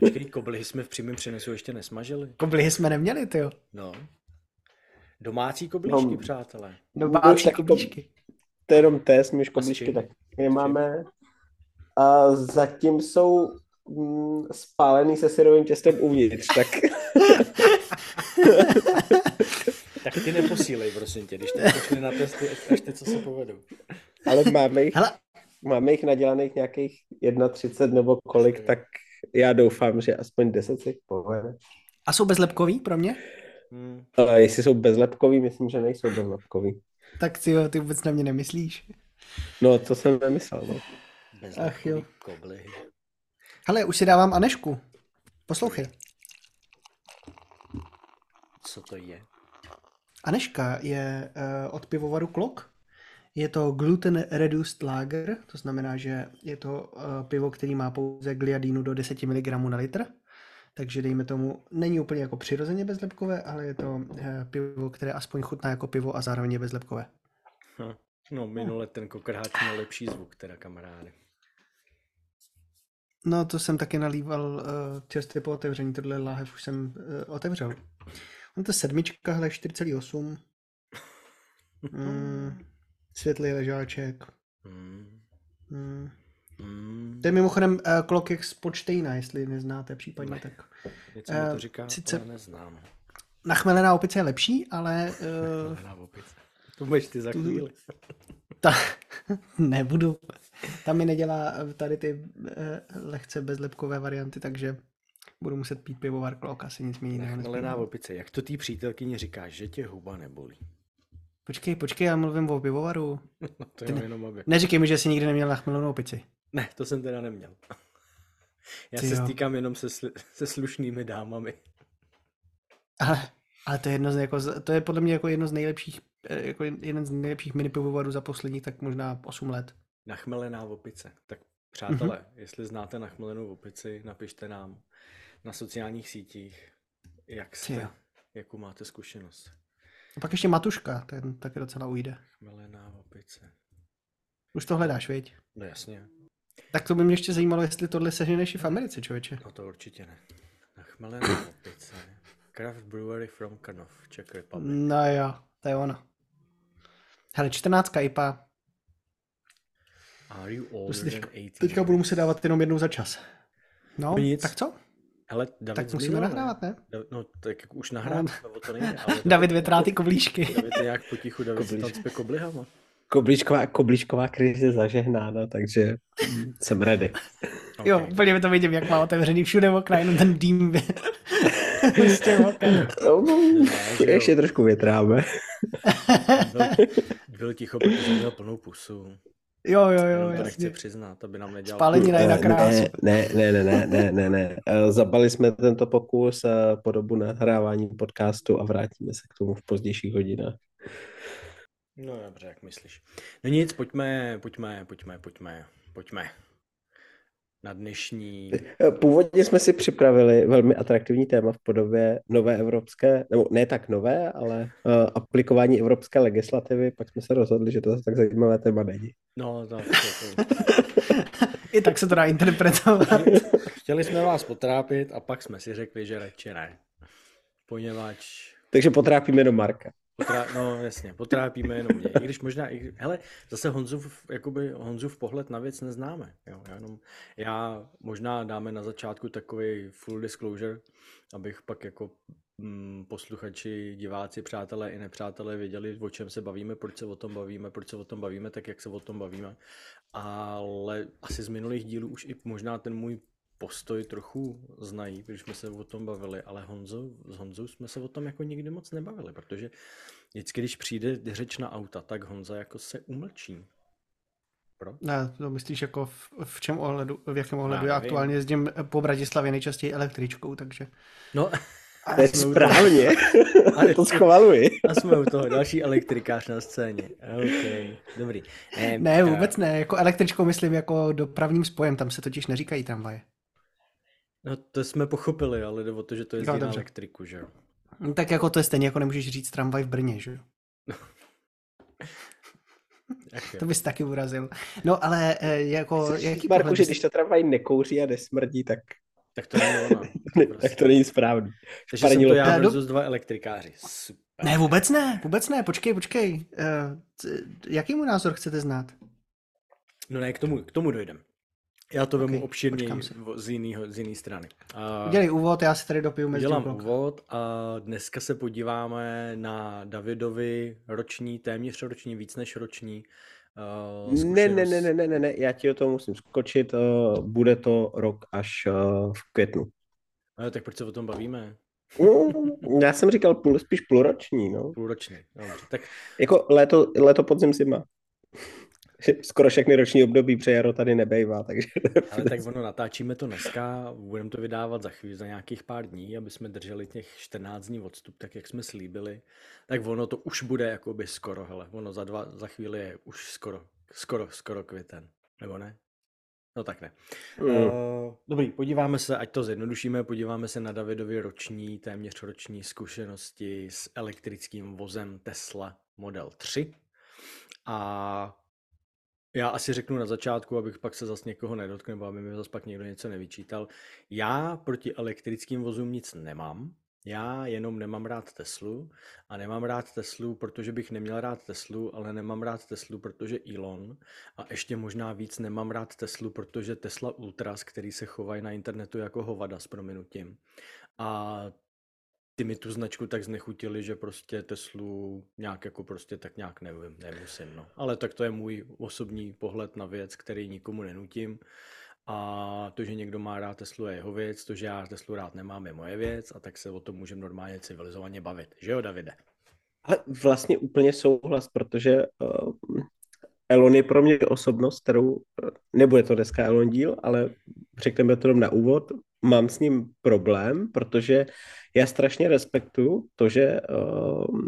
Počkej, koblihy jsme v přímém přenesu ještě nesmažili. Koblihy jsme neměli, ty jo. No. Domácí kobličky, no, přátelé. Domácí kobličky. To je jenom test, my už kobličky tak nemáme. A zatím jsou mm, spálený se syrovým těstem uvnitř, tak... tak ty neposílej, prosím tě, když ty pošli na testy, až ty, co se povedou. Ale máme jich, Hele. máme jich nadělaných nějakých 31 nebo kolik, tak já doufám, že aspoň 10 si povede. A jsou bezlepkový pro mě? Hmm. Ale jestli jsou bezlepkový, myslím, že nejsou bezlepkový. Tak ty, jo, ty vůbec na mě nemyslíš. No, to jsem nemyslel, no. Ach jo. Koblihy. Hele, už si dávám Anešku. Poslouchej. Co to je? Aneška je uh, od pivovaru Klok. Je to gluten reduced lager, to znamená, že je to uh, pivo, který má pouze gliadínu do 10 mg na litr. Takže dejme tomu, není úplně jako přirozeně bezlepkové, ale je to uh, pivo, které aspoň chutná jako pivo a zároveň je bezlepkové. Hm. No, minule ten kokrháč měl lepší zvuk, teda kamarády. No, to jsem taky nalíval uh, čerstvě po otevření, tohle láhev už jsem uh, otevřel. On to sedmička, hele, 4,8. Mm, světlý ležáček. Mm. Mm. Mm. To je mimochodem uh, klok z Počtejna, jestli neznáte případně, ne. tak... Něco uh, to říká, sice ale neznám. Nachmelená opice je lepší, ale... Uh, opice. To budeš ty za chvíli. Ta, nebudu. Tam mi nedělá tady ty eh, lehce bezlepkové varianty, takže budu muset pít pivovar klok, asi nic mi jiného Nachmelená opice, jak to tý přítelkyni říkáš, že tě huba nebolí? Počkej, počkej, já mluvím o pivovaru. No to je jenom aby. Neříkej mi, že jsi nikdy neměl nachmelenou opici. Ne, to jsem teda neměl. Já Ty se jo. stýkám jenom se, sl- se slušnými dámami. Ale, ale to je jedno z, jako, to je podle mě jako jedno z nejlepších, eh, jako jeden z nejlepších mini pivovarů za posledních tak možná 8 let. Nachmelená opice. Tak přátelé, mm-hmm. jestli znáte nachmelenou opici, napište nám na sociálních sítích, jak jste, jakou máte zkušenost. A pak ještě Matuška, ten taky docela ujde. Chmelená opice. Už to hledáš, viď? No jasně. Tak to by mě ještě zajímalo, jestli tohle seženeš i v Americe, člověče. No to určitě ne. Chmelená opice. Craft Brewery from Kanov, Czech Republic. No jo, to je ono. Hele, 14 IPA. Are you older teďka, than 18? teďka budu muset dávat jenom jednou za čas. No, Nic. tak co? Hele, David tak musíme nahrávat, ne? No, tak už nahráváme, no. to nejde. Ale David větrá ty koblížky. David je jak potichu, David Koblíž. tam koblihama. Koblíčková, koblíčková krize zažehnána, takže jsem ready. Okay. Jo, úplně to vidím, jak má otevřený všude okna, jenom ten dým z těch no, ještě trošku větráme. byl, byl ticho, protože měl plnou pusu. Jo, jo, jo. To nechci přiznat, aby nám nedělal. Spálení na krásu. Ne, ne, ne, ne, ne, ne, ne. Zabali jsme tento pokus po dobu nahrávání podcastu a vrátíme se k tomu v pozdějších hodinách. No dobře, jak myslíš. No nic, pojďme, pojďme, pojďme, pojďme, pojďme na dnešní... Původně jsme si připravili velmi atraktivní téma v podobě nové evropské, nebo ne tak nové, ale uh, aplikování evropské legislativy, pak jsme se rozhodli, že to tak zajímavé téma není. No, tak. I tak se to dá interpretovat. Chtěli jsme vás potrápit a pak jsme si řekli, že radši ne. Poněvadž... Takže potrápíme jenom Marka. Potrá... No jasně, potrápíme jenom mě. I když možná, i... hele, zase Honzův, jakoby Honzův pohled na věc neznáme. Jo? Já, jenom, já možná dáme na začátku takový full disclosure, abych pak jako mm, posluchači, diváci, přátelé i nepřátelé věděli, o čem se bavíme, proč se o tom bavíme, proč se o tom bavíme, tak jak se o tom bavíme. Ale asi z minulých dílů už i možná ten můj postoj trochu znají, když jsme se o tom bavili, ale Honzo, s Honzou jsme se o tom jako nikdy moc nebavili, protože vždycky, když přijde řeč na auta, tak Honza jako se umlčí. Proč? Ne, to myslíš jako v, v čem ohledu, v jakém ohledu? Já Já aktuálně jezdím po Bratislavě nejčastěji električkou, takže... No, To je správně. Ale- to schvaluji. a jsme u toho, další elektrikář na scéně. OK, dobrý. Eh, Ne, eh, vůbec ne, jako električkou myslím jako dopravním spojem, tam se totiž neříkají tramvaje. No, to jsme pochopili, ale jde o to, že to je No, na elektriku, že jo? No, tak jako to je stejně, jako nemůžeš říct tramvaj v Brně, že jo? To bys taky urazil. No ale eh, jako, jaký Marku, pohled že když to tramvaj nekouří a nesmrdí, tak, Tak to není ono. tak to není správný. Takže jsem to já Eh, versus dva elektrikáři. Super. Ne, vůbec ne, vůbec ne, počkej, počkej. Uh, jaký mu názor chcete znát? No ne, k tomu, k tomu dojdem. Já to vemu Ok, obširněji počkám si. v- z, jinýho, z jiný strany. A Udělej úvod, já si tady dopiju mezi dělám blok. úvod a dneska se podíváme na Davidovi roční, téměř roční, víc než roční uh, Ne, ne, ne, ne, ne, ne, ne, já ti o tom musím skočit. Uh, bude to rok až uh, v květnu. Ale tak proč se o tom bavíme? Mm, já jsem říkal půl, spíš půlroční, no. Půlroční. Dobře. Tak Jako léto, léto podzim, zima. Skoro všechny roční období přejaro tady nebejvá, takže... Ale tak ono, natáčíme to dneska, budeme to vydávat za chvíli, za nějakých pár dní, aby jsme drželi těch 14 dní odstup, tak jak jsme slíbili. Tak ono to už bude jakoby skoro, hele, ono za, dva, za chvíli je už skoro, skoro, skoro květen, nebo ne? No tak ne. Mm. Uh, dobrý, podíváme se, ať to zjednodušíme, podíváme se na Davidovi roční, téměř roční zkušenosti s elektrickým vozem Tesla Model 3. A já asi řeknu na začátku, abych pak se zas někoho nedotkl, nebo aby mi zase pak někdo něco nevyčítal. Já proti elektrickým vozům nic nemám. Já jenom nemám rád Teslu a nemám rád Teslu, protože bych neměl rád Teslu, ale nemám rád Teslu, protože Elon a ještě možná víc nemám rád Teslu, protože Tesla Ultras, který se chovají na internetu jako hovada s prominutím. A ty mi tu značku tak znechutili, že prostě Teslu nějak jako prostě tak nějak nevím, nemusím, no. Ale tak to je můj osobní pohled na věc, který nikomu nenutím. A to, že někdo má rád Teslu, je jeho věc, to, že já Teslu rád nemám, je moje věc a tak se o tom můžeme normálně civilizovaně bavit. Že jo, Davide? Ale vlastně úplně souhlas, protože uh, Elon je pro mě osobnost, kterou, uh, nebude to dneska Elon díl, ale řekneme to na úvod, mám s ním problém, protože já strašně respektuju to, že uh,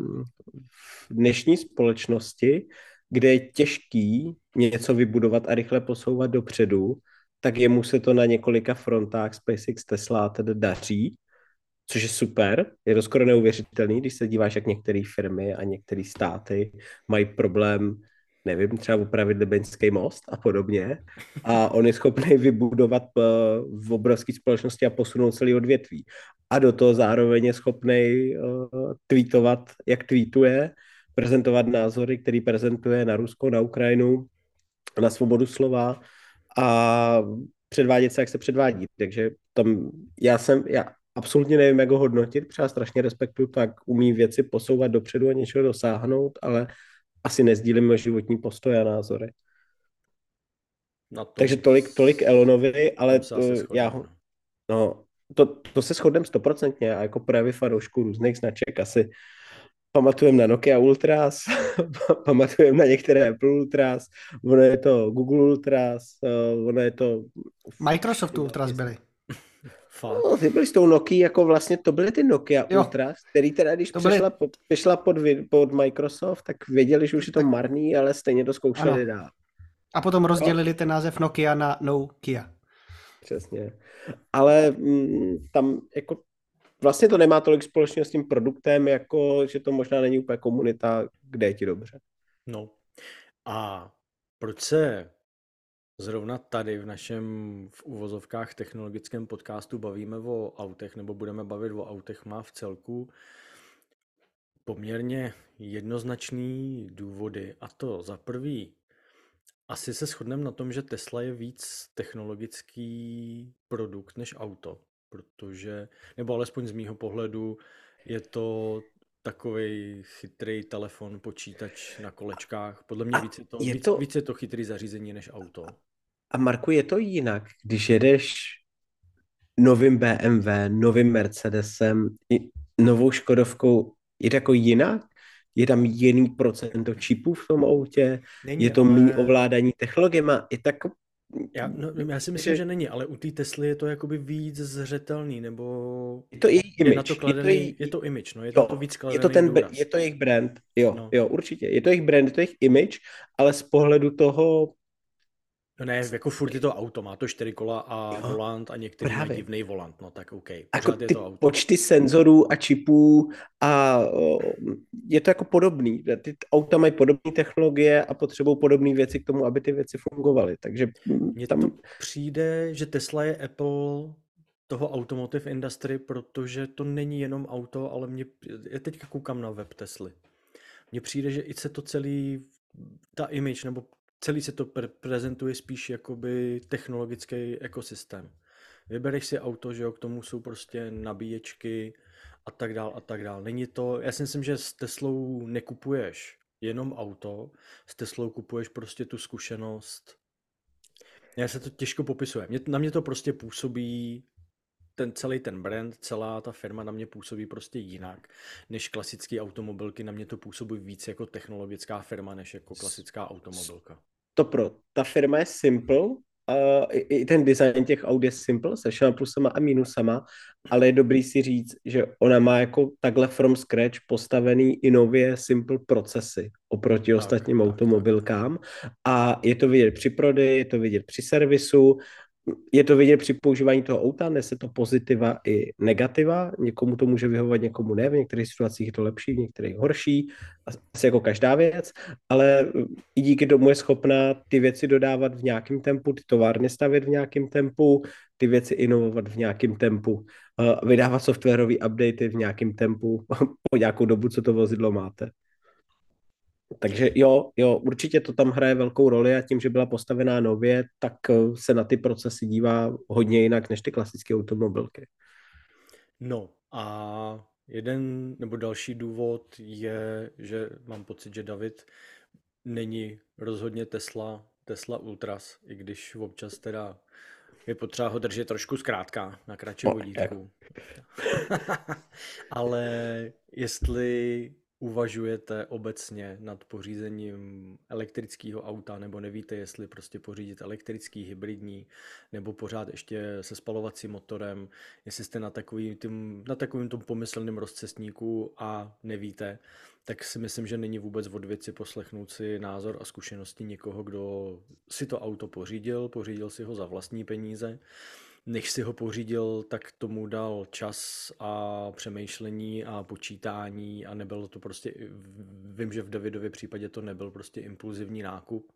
v dnešní společnosti, kde je těžký něco vybudovat a rychle posouvat dopředu, tak jemu se to na několika frontách SpaceX, Tesla tedy daří, což je super. Je to skoro neuvěřitelný, když se díváš, jak některé firmy a některé státy mají problém, nevím, třeba upravit Libeňský most a podobně. A on je schopný vybudovat uh, v obrovské společnosti a posunout celý odvětví. A do toho zároveň je schopný uh, tweetovat, jak tweetuje, prezentovat názory, který prezentuje na Rusko, na Ukrajinu, na svobodu slova a předvádět se, jak se předvádí. Takže tam já jsem, já absolutně nevím, jak ho hodnotit, třeba strašně respektuju to, jak umí věci posouvat dopředu a něčeho dosáhnout, ale asi nezdílím životní postoje a názory. Na tom, Takže tolik, tolik Elonovi, ale to, já ho, no, to, to se shodneme stoprocentně a jako projevy fanoušků různých značek asi pamatujeme na Nokia Ultras, pamatujeme na některé Apple Ultras, ono je to Google Ultras, uh, ono je to... Microsoft Ultras byly. Fakt. No, ty byly s tou Nokia, jako vlastně to byly ty Nokia Jo. Ultras, který teda, když To byly- přešla, pod, přešla pod, pod Microsoft, tak věděli, že už je to marný, ale stejně to zkoušeli Ano. dál. A potom rozdělili ten název Nokia na Nokia. Přesně. Ale mm, tam jako vlastně to nemá tolik společného s tím produktem, jako že to možná není úplně komunita, kde je ti dobře. No. A proč se zrovna tady v našem v uvozovkách technologickém podcastu bavíme o autech, nebo budeme bavit o autech, má v celku poměrně jednoznačný důvody. A to za prvý, asi se shodneme na tom, že Tesla je víc technologický produkt než auto, protože, nebo alespoň z mýho pohledu, je to takový chytrý telefon, počítač na kolečkách. Podle mě A víc je to, je víc, to- víc je to chytrý zařízení než auto. A Marku, je to jinak, když jedeš novým BMW, novým Mercedesem, i novou Škodovkou, je to jako jinak? je tam jiný procento čipů v tom autě, Není, je to ale- méně ovládání technologiemi, je tak Já, no, já si myslím, že není, ale u té Tesly je to jakoby víc zřetelný, nebo je to její je image. na to je to kladený, její, je to image, no, je Jo, to, to víc je kladený to, ten, důraz. je to jejich brand, jo, No. jo, určitě. Je to jejich brand, je to jejich image, ale z pohledu toho, No ne, jako furt je to auto, má to čtyři kola a Jo, volant a některý právě. divný volant, no tak OK, jako pořád je ty to auto. počty senzorů a čipů a je to jako podobný. Ty auta mají podobné technologie a potřebují podobné věci k tomu, aby ty věci fungovaly. Takže Mně tam to přijde, že Tesla je Apple toho automotive industry, protože to není jenom auto, ale mě, já teďka koukám na web Tesly. Mně přijde, že i se to celý, ta image, nebo celý se to pre- prezentuje spíš jakoby technologický ekosystém. Vybereš si auto, že jo, k tomu jsou prostě nabíječky a tak dál a tak dál. Není to, já si myslím, že s Teslou nekupuješ jenom auto, s Teslou kupuješ prostě tu zkušenost. Já se to těžko popisuje. Mě, na mě to prostě působí ten celý ten brand, celá ta firma na mě působí prostě jinak, než klasické automobilky. Na mě to působí víc jako technologická firma, než jako klasická automobilka. to pro. Ta firma je simple, a i, i ten design těch aut je simple, se všema plusama a minusama, ale je dobrý si říct, že ona má jako takhle from scratch postavený i nově simple procesy oproti Tak, ostatním tak, automobilkám a je to vidět při prodeji, je to vidět při servisu, je to vidět při používání toho auta, nese to pozitiva i negativa, někomu to může vyhovovat, někomu ne, v některých situacích je to lepší, v některých horší, asi jako každá věc, ale i díky tomu je schopná ty věci dodávat v nějakém tempu, ty továrny stavět v nějakém tempu, ty věci inovovat v nějakém tempu, eh, vydávat softwarové updaty v nějakém tempu po nějakou dobu, co to vozidlo máte. Takže jo, jo, určitě to tam hraje velkou roli a tím, že byla postavená nově, tak eh, se na ty procesy dívá hodně jinak než ty klasické automobilky. No a jeden nebo další důvod je, že mám pocit, že David není rozhodně Tesla, Tesla Ultras, i když občas teda je potřeba ho držet trošku zkrátka na kratším No, vodítku. Ale jestli uvažujete obecně nad pořízením elektrického auta, nebo nevíte, jestli prostě pořídit elektrický, hybridní, nebo pořád ještě se spalovacím motorem, jestli jste na takovým, tím, na takovým tom pomyslném rozcestníku a nevíte, tak si myslím, že není vůbec od věci poslechnout si názor a zkušenosti někoho, kdo si to auto pořídil, pořídil si ho za vlastní peníze, než si ho pořídil, tak tomu dal čas a přemýšlení a počítání a nebylo to prostě, vím, že v Davidově případě to nebyl prostě impulzivní nákup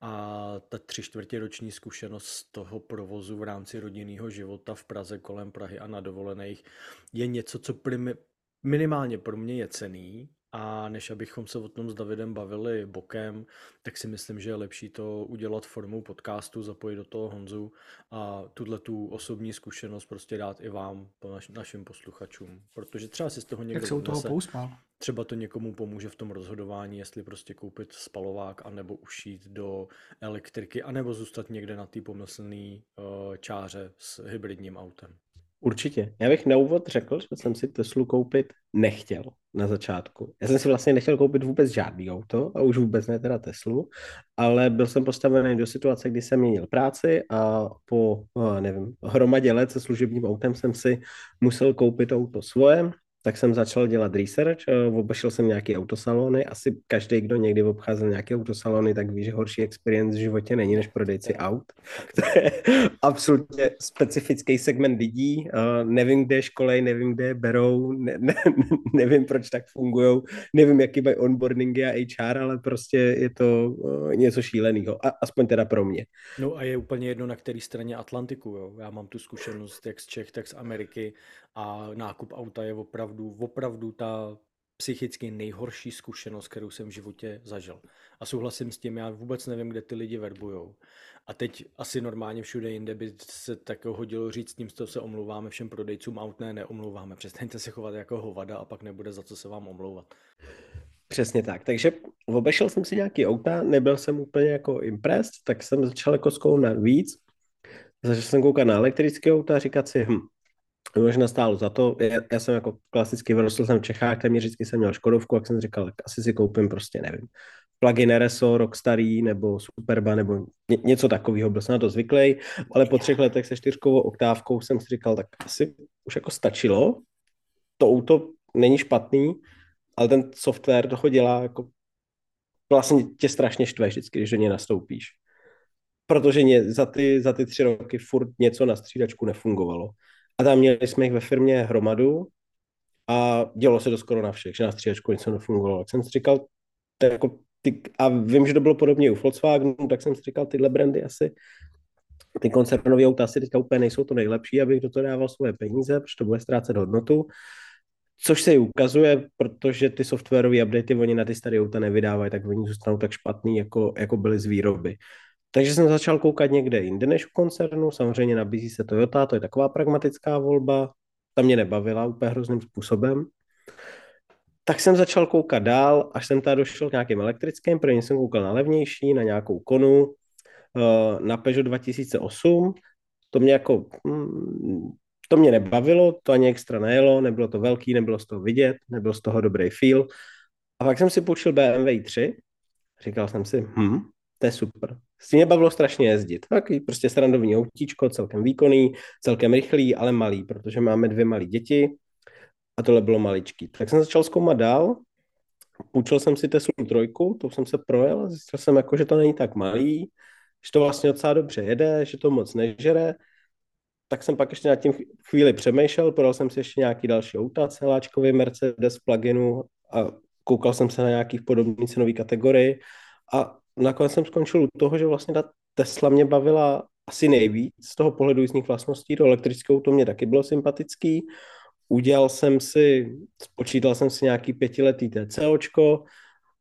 a ta tři čtvrtě roční zkušenost z toho provozu v rámci rodinného života v Praze kolem Prahy a na dovolených je něco, co primi, minimálně pro mě je cený a než abychom se o tom s Davidem bavili bokem, tak si myslím, že je lepší to udělat formou podcastu, zapojit do toho Honzu a tuhle tu osobní zkušenost prostě dát i vám, našim posluchačům. Protože třeba si z toho někdo Jak se toho pousmál. třeba to někomu pomůže v tom rozhodování, jestli prostě koupit spalovák, anebo ušít do elektriky, anebo zůstat někde na té pomyslné uh, čáře s hybridním autem. Určitě. Já bych na úvod řekl, že jsem si Teslu koupit nechtěl na začátku. Já jsem si vlastně nechtěl koupit vůbec žádný auto a už vůbec ne teda Teslu, ale byl jsem postavený do situace, kdy jsem měnil práci a po, no, nevím, hromadě let se služebním autem jsem si musel koupit auto svoje, tak jsem začal dělat research, eh, obešel jsem nějaké autosalony, asi každý, kdo někdy obcházel nějaké autosalony, tak ví, že horší experience v životě není než prodejci aut. To je absolutně specifický segment lidí, uh, nevím, kde je školej, nevím, kde je berou, ne, ne, nevím, proč tak fungují, nevím, jaký mají onboardingy a HR, ale prostě je to uh, něco šíleného, a, aspoň teda pro mě. No a je úplně jedno, na které straně Atlantiku. Jo? Já mám tu zkušenost jak z Čech, tak z Ameriky a nákup auta je opravdu, opravdu ta psychicky nejhorší zkušenost, kterou jsem v životě zažil. A souhlasím s tím, já vůbec nevím, kde ty lidi verbujou. A teď asi normálně všude jinde by se tak hodilo říct, tím to se omlouváme všem prodejcům aut, ne, neomlouváme. Přestaňte se chovat jako hovada a pak nebude za co se vám omlouvat. Přesně tak. Takže obešel jsem si nějaký auta, nebyl jsem úplně jako impressed, tak jsem začal jako zkoumat víc. Začal jsem koukat na elektrické auta a říkat si, hm, možná stálo za to. Já, já jsem jako klasicky vyrostl jsem v Čechách, tam vždycky jsem měl Škodovku, jak jsem říkal, tak asi si koupím prostě, nevím, plugin RSO, Rockstarý nebo Superba nebo ně, něco takového, byl jsem na to zvyklý, ale po třech letech se čtyřkovou oktávkou jsem si říkal, tak asi už jako stačilo, to auto není špatný, ale ten software toho dělá jako vlastně tě strašně štve vždycky, když do něj nastoupíš. Protože mě, za, ty, za ty tři roky furt něco na střídačku nefungovalo. A tam měli jsme jich ve firmě hromadu a dělo se to skoro na všech, že na střídačku něco nefungovalo. Tak jsem si říkal, jako ty, a vím, že to bylo podobně u Volkswagenu, tak jsem si říkal, tyhle brandy asi, ty koncernové auta asi teďka úplně nejsou to nejlepší, abych do toho dával svoje peníze, protože to bude ztrácet hodnotu. Což se i ukazuje, protože ty softwarové updaty oni na ty staré auta nevydávají, tak oni zůstanou tak špatný, jako, jako byly z výroby. Takže jsem začal koukat někde jinde než v koncernu. Samozřejmě nabízí se Toyota, to je taková pragmatická volba. Ta mě nebavila úplně hrozným způsobem. Tak jsem začal koukat dál, až jsem tady došel k nějakým elektrickým. První jsem koukal na levnější, na nějakou konu, eh, na Peugeot 2008. To mě jako, mm, to mě nebavilo, to ani extra nejelo, nebylo to velký, nebylo z toho vidět, nebyl z toho dobrý feel. A pak jsem si půjčil BMW 3, říkal jsem si, hm, to je super. S tím mě bavilo strašně jezdit. Takový prostě srandovní autíčko, celkem výkonný, celkem rychlý, ale malý, protože máme dvě malé děti a tohle bylo maličký. Tak jsem začal zkoumat dál, půjčil jsem si Teslu trojku, to jsem se projel, zjistil jsem, jako, že to není tak malý, že to vlastně docela dobře jede, že to moc nežere, tak jsem pak ještě na tím chvíli přemýšlel, prodal jsem si ještě nějaký další auta, celáčkový Mercedes pluginu a koukal jsem se na nějaký podobný cenový kategorii a nakonec jsem skončil u toho, že vlastně ta Tesla mě bavila asi nejvíc z toho pohledu jízdních vlastností. Do elektrického to mě taky bylo sympatický. Udělal jsem si, spočítal jsem si nějaký pětiletý TCOčko,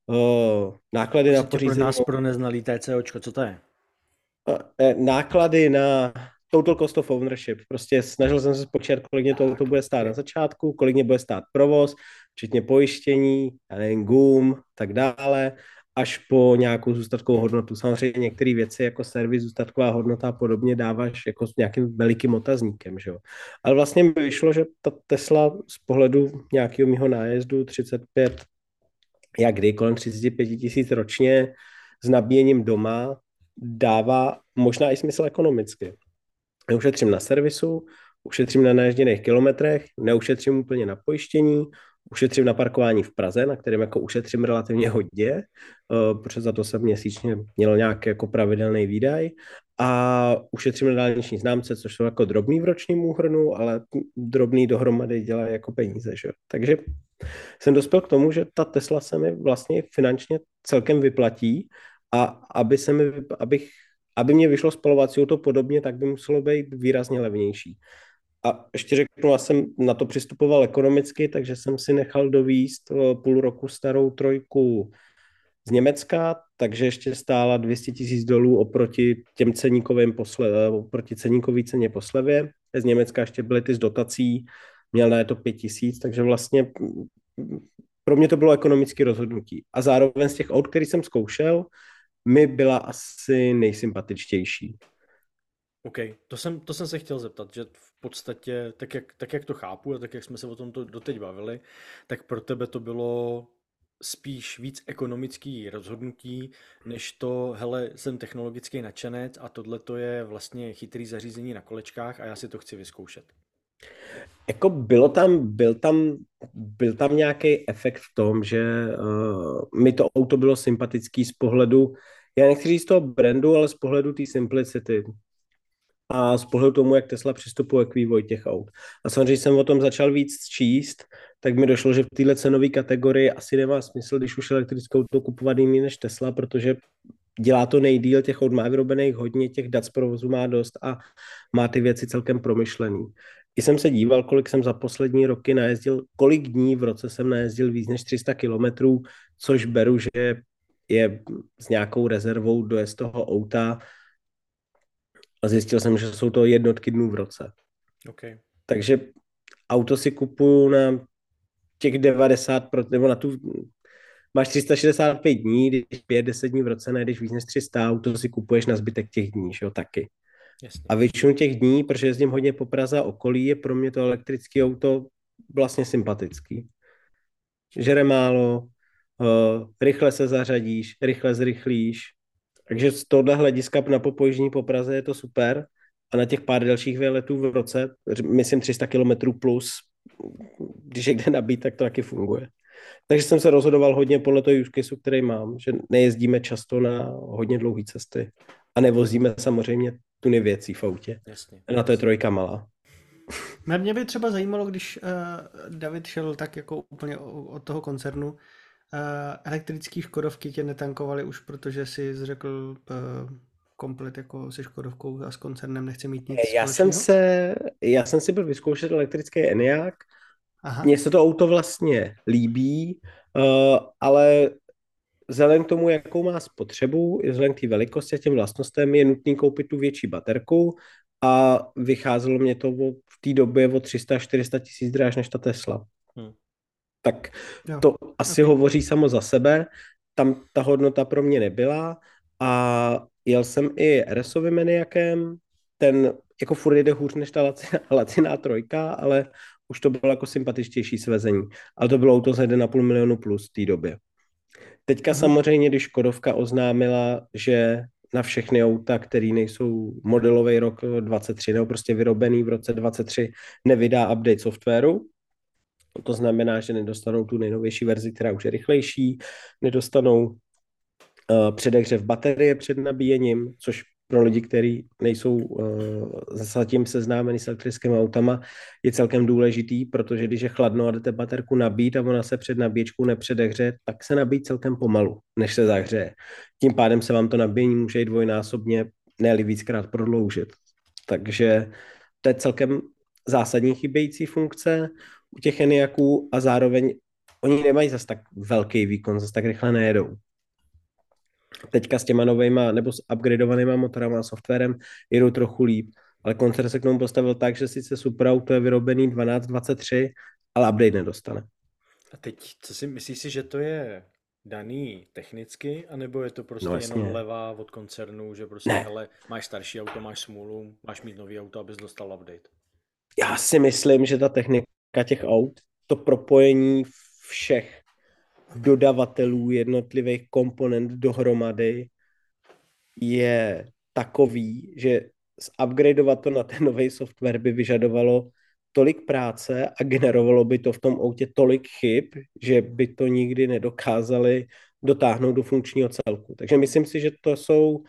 uh, náklady na pořízení... Pro nás pro neznalý TCOčko, co to je? Uh, náklady na total cost of ownership. Prostě snažil jsem se spočítat, kolik mě to auto bude stát na začátku, kolik mě bude stát provoz, včetně pojištění, já nevím, GUM, tak dále až po nějakou zůstatkovou hodnotu. Samozřejmě některé věci jako servis, zůstatková hodnota a podobně dáváš jako s nějakým velikým otazníkem. Že jo? Ale vlastně mi vyšlo, že ta Tesla z pohledu nějakého mého nájezdu 35, jak kdy, kolem 35 tisíc ročně s nabíjením doma dává možná i smysl ekonomicky. Ušetřím na servisu, ušetřím na naježděných kilometrech, neušetřím úplně na pojištění, ušetřím na parkování v Praze, na kterém jako ušetřím relativně hodně, uh, protože za to jsem měsíčně měl nějaký jako pravidelný výdaj a ušetřím na dálniční známce, což jsou jako drobný v ročním úhrnu, ale drobný dohromady dělají jako peníze, že? Takže jsem dospěl k tomu, že ta Tesla se mi vlastně finančně celkem vyplatí a aby se mi, abych, aby mě vyšlo spalovací to podobně, tak by muselo být výrazně levnější. A ještě řeknu, já jsem na to přistupoval ekonomicky, takže jsem si nechal dovíst eh, půl roku starou trojku z Německa, takže ještě stála 200 tisíc dolů oproti těm ceníkovým posle, eh, oproti ceníkový ceně po slevě. Z Německa ještě byly ty z dotací, měl na to 5 tisíc, takže vlastně mm, pro mě to bylo ekonomické rozhodnutí. A zároveň z těch aut, který jsem zkoušel, mi byla asi nejsympatičtější. OK, to jsem, to jsem se chtěl zeptat, že v podstatě, tak jak, tak jak to chápu a tak jak jsme se o tom to doteď bavili, tak pro tebe to bylo spíš víc ekonomický rozhodnutí, než to, hele, jsem technologický nadšenec a tohle to je vlastně chytrý zařízení na kolečkách a já si to chci vyzkoušet. Jako bylo tam, byl tam, byl tam nějaký efekt v tom, že uh, mi to auto bylo sympatický z pohledu, já nechci říct toho brandu, ale z pohledu té simplicity a z pohledu tomu, jak Tesla přistupuje k vývoji těch aut. A samozřejmě jsem o tom začal víc číst, tak mi došlo, že v téhle cenové kategorii asi nemá smysl, když už elektrickou auto kupovat jiný než Tesla, protože dělá to nejdíl, těch aut má vyrobených hodně, těch dat z provozu má dost a má ty věci celkem promyšlený. I jsem se díval, kolik jsem za poslední roky najezdil, kolik dní v roce jsem najezdil víc než 300 kilometrů, což beru, že je s nějakou rezervou dojezd toho auta a zjistil jsem, že jsou to jednotky dnů v roce. Okay. Takže auto si kupuju na těch 90, nebo na tu, máš 365 dní, když 5-10 dní v roce najdeš víc než 300, auto si kupuješ na zbytek těch dní, že jo, taky. Jasně. A většinu těch dní, protože jezdím hodně po Praze a okolí, je pro mě to elektrické auto vlastně sympatický. Žere málo, uh, rychle se zařadíš, rychle zrychlíš. Takže z tohohle hlediska na popojižní po Praze je to super. A na těch pár dalších výletů v roce, myslím 300 km plus, když je kde nabít, tak to taky funguje. Takže jsem se rozhodoval hodně podle toho use case, který mám, že nejezdíme často na hodně dlouhé cesty a nevozíme samozřejmě tuny věcí v autě. Jasně. Na to je trojka malá. Mě by třeba zajímalo, když uh, David šel tak jako úplně od toho koncernu, elektrický Škodovky tě netankovali už, protože si řekl uh, komplet jako se Škodovkou a s koncernem nechci mít nic Já jsem, se, já jsem si byl vyzkoušet elektrický Enyaq, mně se to auto vlastně líbí, uh, ale vzhledem k tomu, jakou má spotřebu, vzhledem k té velikosti a těm vlastnostem, je nutný koupit tu větší baterku a vycházelo mě to v té době o 300-400 tisíc dráž než ta Tesla. Hmm. Tak jo. to asi okay. hovoří samo za sebe. Tam ta hodnota pro mě nebyla a jel jsem i RSovým Maniakem, ten jako furt jede hůř než ta laciná, laciná trojka, ale už to bylo jako sympatičtější svezení. Ale to bylo auto za 1,5 milionu plus v té době. Teďka hmm. samozřejmě, když Škodovka oznámila, že na všechny auta, které nejsou modelový rok 23 nebo prostě vyrobený v roce 23, nevydá update softwaru. To znamená, že nedostanou tu nejnovější verzi, která už je rychlejší, nedostanou uh, předehřev baterie před nabíjením, což pro lidi, kteří nejsou uh, zatím seznámeni s elektrickými autama, je celkem důležitý, protože když je chladno a jdete baterku nabít a ona se před nabíječkou nepředehře, tak se nabíjí celkem pomalu, než se zahřeje. Tím pádem se vám to nabíjení může i dvojnásobně, ne víckrát prodloužit. Takže to je celkem zásadní chybějící funkce u těch Eniaků a zároveň oni nemají zase tak velký výkon, zase tak rychle nejedou teďka s těma novejma nebo s upgradeovanýma motorama a softwarem jedou trochu líp, ale koncert se k tomu postavil tak, že sice Super Auto je vyrobený 1223, ale update nedostane. A teď, co si myslíš si, že to je daný technicky, anebo je to prostě no, jenom levá od koncernu, že prostě, ne. hele, máš starší auto, máš smůlu, máš mít nový auto, abys dostal update? Já si myslím, že ta technika těch aut, to propojení všech dodavatelů jednotlivých komponent dohromady je takový, že upgradeovat to na ten nový software by vyžadovalo tolik práce a generovalo by to v tom autě tolik chyb, že by to nikdy nedokázali dotáhnout do funkčního celku. Takže myslím si, že to jsou,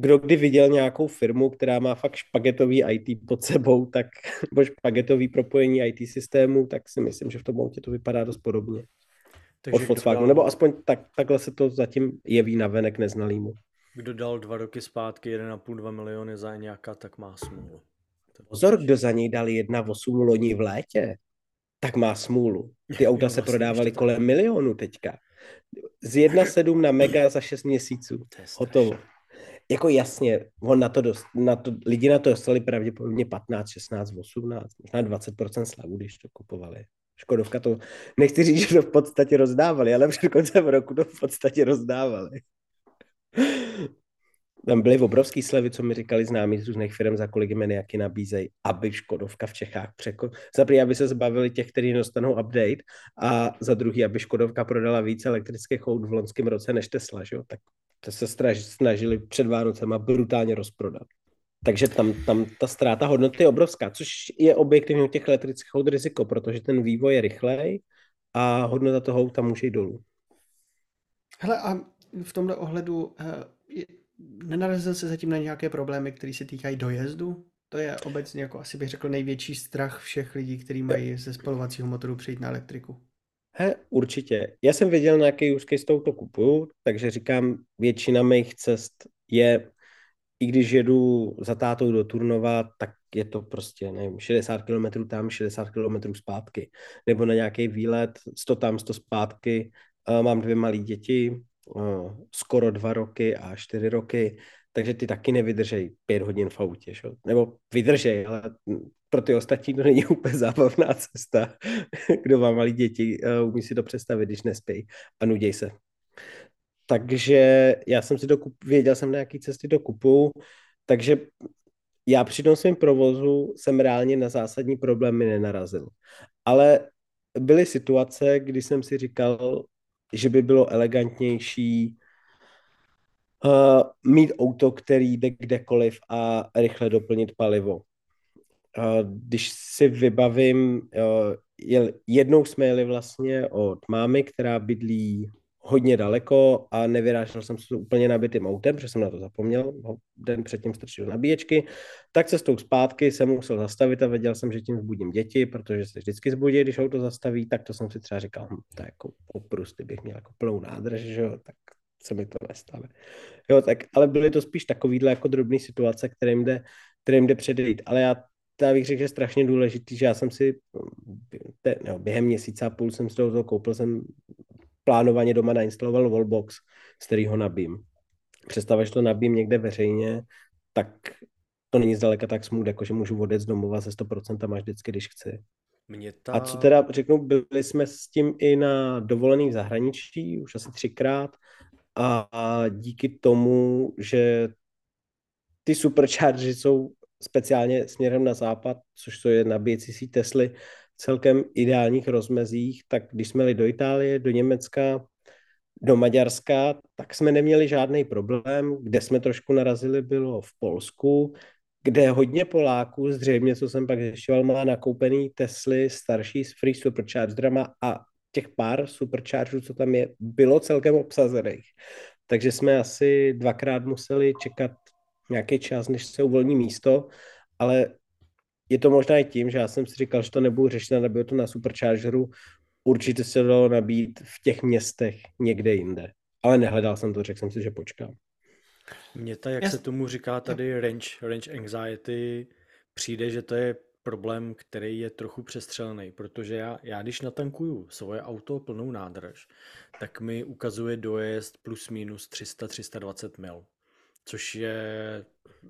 kdo kdy viděl nějakou firmu, která má fakt špagetový IT pod sebou, tak, nebo špagetový propojení IT systému, tak si myslím, že v tom autě to vypadá dost podobně. Takže od Volkswagenu, dal... nebo aspoň tak, takhle se to zatím jeví na venek neznalýmu. Kdo dal dva roky zpátky 1,5-2 miliony za nějaká, tak má smůlu. Pozor, kdo za něj dal 1,8 loni v létě, tak má smůlu. Ty auta jo, se vlastně prodávaly kolem milionu teďka. Z 1,7 na mega za 6 měsíců. Hotovo. Jako jasně, on na to, dost, na to, lidi na to dostali pravděpodobně 15, 16, 18, možná 20% slavu, když to kupovali. Škodovka to, nechci říct, že to v podstatě rozdávali, ale před koncem roku to v podstatě rozdávali. Tam byly obrovský slevy, co mi říkali známí z různých firm, za kolik jim jaký nabízejí, aby Škodovka v Čechách překon... Za první, aby se zbavili těch, kteří dostanou update a za druhý, aby Škodovka prodala více elektrických aut v loňském roce než Tesla, že jo? tak to se snažili před Vánocema brutálně rozprodat. Takže tam, tam ta ztráta hodnoty je obrovská, což je objektivně u těch elektrických aut riziko, protože ten vývoj je rychlej a hodnota toho auta může jít dolů. Hele, a v tomhle ohledu eh, nenarazil se zatím na nějaké problémy, které se týkají dojezdu? To je obecně, jako asi bych řekl, největší strach všech lidí, kteří mají ze spalovacího motoru přijít na elektriku. He, určitě. Já jsem věděl, na jaký use case to kupuju, takže říkám, většina mých cest je i když jedu za tátou do Turnova, tak je to prostě, nevím, 60 km tam, 60 km zpátky. Nebo na nějaký výlet, 100 tam, 100 zpátky. Mám dvě malé děti, skoro dva roky a čtyři roky, takže ty taky nevydržej pět hodin v autě, šo? nebo vydržej, ale pro ty ostatní to není úplně zábavná cesta. Kdo má malé děti, umí si to představit, když nespí a nuděj se. Takže já jsem si dokup, věděl jsem na jaký cesty do kupu, takže já při tom svém provozu jsem reálně na zásadní problémy nenarazil. Ale byly situace, kdy jsem si říkal, že by bylo elegantnější uh, mít auto, který jde kdekoliv a rychle doplnit palivo. Uh, když si vybavím, uh, jednou jsme jeli vlastně od mámy, která bydlí hodně daleko a nevyrážel jsem se úplně nabitým autem, protože jsem na to zapomněl, den předtím strčil nabíječky, tak cestou zpátky jsem musel zastavit a věděl jsem, že tím zbudím děti, protože se vždycky zbudí, když auto zastaví, tak to jsem si třeba říkal, hm, to je jako oprusty bych měl jako plnou nádrž, že jo, tak se mi to nestane. Jo, tak, ale byly to spíš takovýhle jako drobné situace, kterým jde, kterým jde předejít. Ale já já bych řekl, že je strašně důležitý, že já jsem si te, no, během měsíce a půl jsem z toho koupil jsem plánovaně doma nainstaloval Wallbox, z kterého nabím. Představa, že to nabím někde veřejně, tak to není zdaleka tak smůd, jako že můžu odjet z domova ze 100% až vždycky, když chci. Mě ta... A co teda řeknu, byli jsme s tím i na dovolených v zahraničí, už asi třikrát, a, a díky tomu, že ty superchargery jsou speciálně směrem na západ, což to je nabíjecí síť Tesly, celkem ideálních rozmezích, tak když jsme jeli do Itálie, do Německa, do Maďarska, tak jsme neměli žádný problém. Kde jsme trošku narazili, bylo v Polsku, kde hodně Poláků, zřejmě, co jsem pak zjišťoval, má nakoupený Tesly starší s free superchargerama a těch pár superchargerů, co tam je, bylo celkem obsazených. Takže jsme asi dvakrát museli čekat nějaký čas, než se uvolní místo, ale je to možná i tím, že já jsem si říkal, že to nebudu řešit a nebudu to na Superchargeru. Určitě se dalo nabít v těch městech někde jinde. Ale nehledal jsem to, řekl jsem si, že počkám. Mně ta, jak Jas... se tomu říká tady range, range anxiety, přijde, že to je problém, který je trochu přestřelný, protože já, já když natankuju svoje auto plnou nádrž, tak mi ukazuje dojezd plus minus 300-320 mil, což je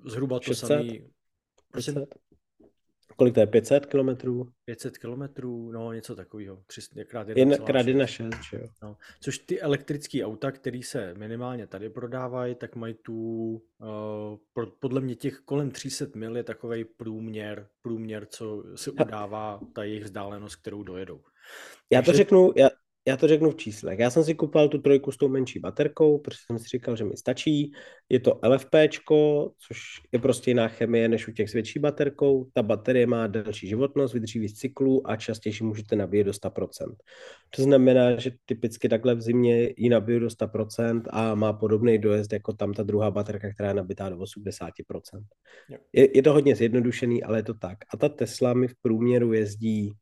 zhruba to 600? samý. 600? Kolik to je? 500 kilometrů? 500 kilometrů, no něco takového. Krát jedna, krát jedna šest, že jo. No. Což ty elektrické auta, které se minimálně tady prodávají, tak mají tu, uh, podle mě těch kolem 300 mil je takový průměr, průměr, co se udává ta jejich vzdálenost, kterou dojedou. Já Takže... to řeknu, já, já to řeknu v číslech. Já jsem si kupoval tu trojku s tou menší baterkou, protože jsem si říkal, že mi stačí. Je to LFP, což je prostě jiná chemie než u těch s větší baterkou. Ta baterie má delší životnost, vydrží víc cyklů a častěji můžete nabíjet do 100%. To znamená, že typicky takhle v zimě ji nabiju do 100% a má podobný dojezd jako tam ta druhá baterka, která je nabitá do 80%. Je, je to hodně zjednodušený, ale je to tak. A ta Tesla mi v průměru jezdí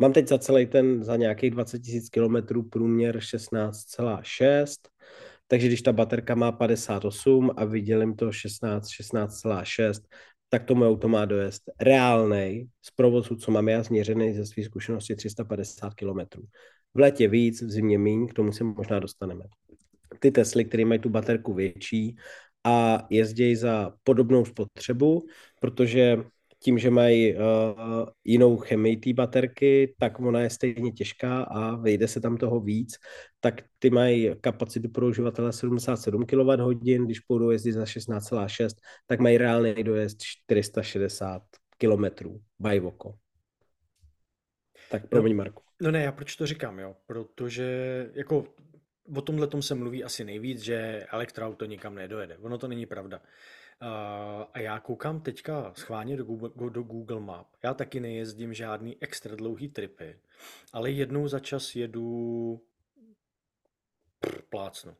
Mám teď za celý ten, za nějakých 20 000 kilometrů průměr 16,6, takže když ta baterka má 58 a vydělím to 16, 16,6, tak to moje auto má dojezd reálnej z provozu, co mám já změřený ze své zkušenosti 350 km. V létě víc, v zimě míň, k tomu se možná dostaneme. Ty Tesly, které mají tu baterku větší a jezdí za podobnou spotřebu, protože tím, že mají uh, jinou chemii té baterky, tak ona je stejně těžká a vejde se tam toho víc, tak ty mají kapacitu pro uživatele 77 kWh, když půjdou jezdit za 16,6, tak mají reálný dojezd 460 km by voko. Tak promiň, no, Marku. No ne, já proč to říkám, jo? Protože jako o tomhle tom se mluví asi nejvíc, že elektroauto nikam nedojede. Ono to není pravda. A já koukám teďka schválně do Google, do Google Map. Já taky nejezdím žádný extra dlouhý tripy, ale jednou za čas jedu plácnu.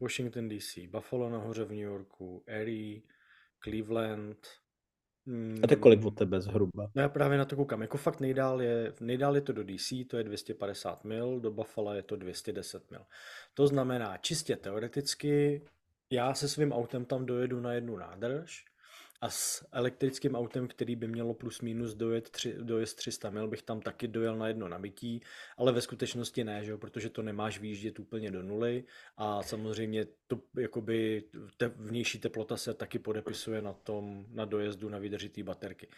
Washington DC, Buffalo nahoře v New Yorku, Erie, Cleveland. A to kolik od tebe zhruba? No já právě na to koukám. Jako fakt nejdál je, nejdál je to do DC, to je 250 mil, do Buffalo je to 210 mil. To znamená, čistě teoreticky já se svým autem tam dojedu na jednu nádrž a s elektrickým autem, který by mělo plus minus dojet, tři, dojezd 300 mil, bych tam taky dojel na jedno nabití, ale ve skutečnosti ne, že? protože to nemáš výjíždět úplně do nuly a samozřejmě to jakoby te, vnější teplota se taky podepisuje na tom, na dojezdu na vydržitý baterky.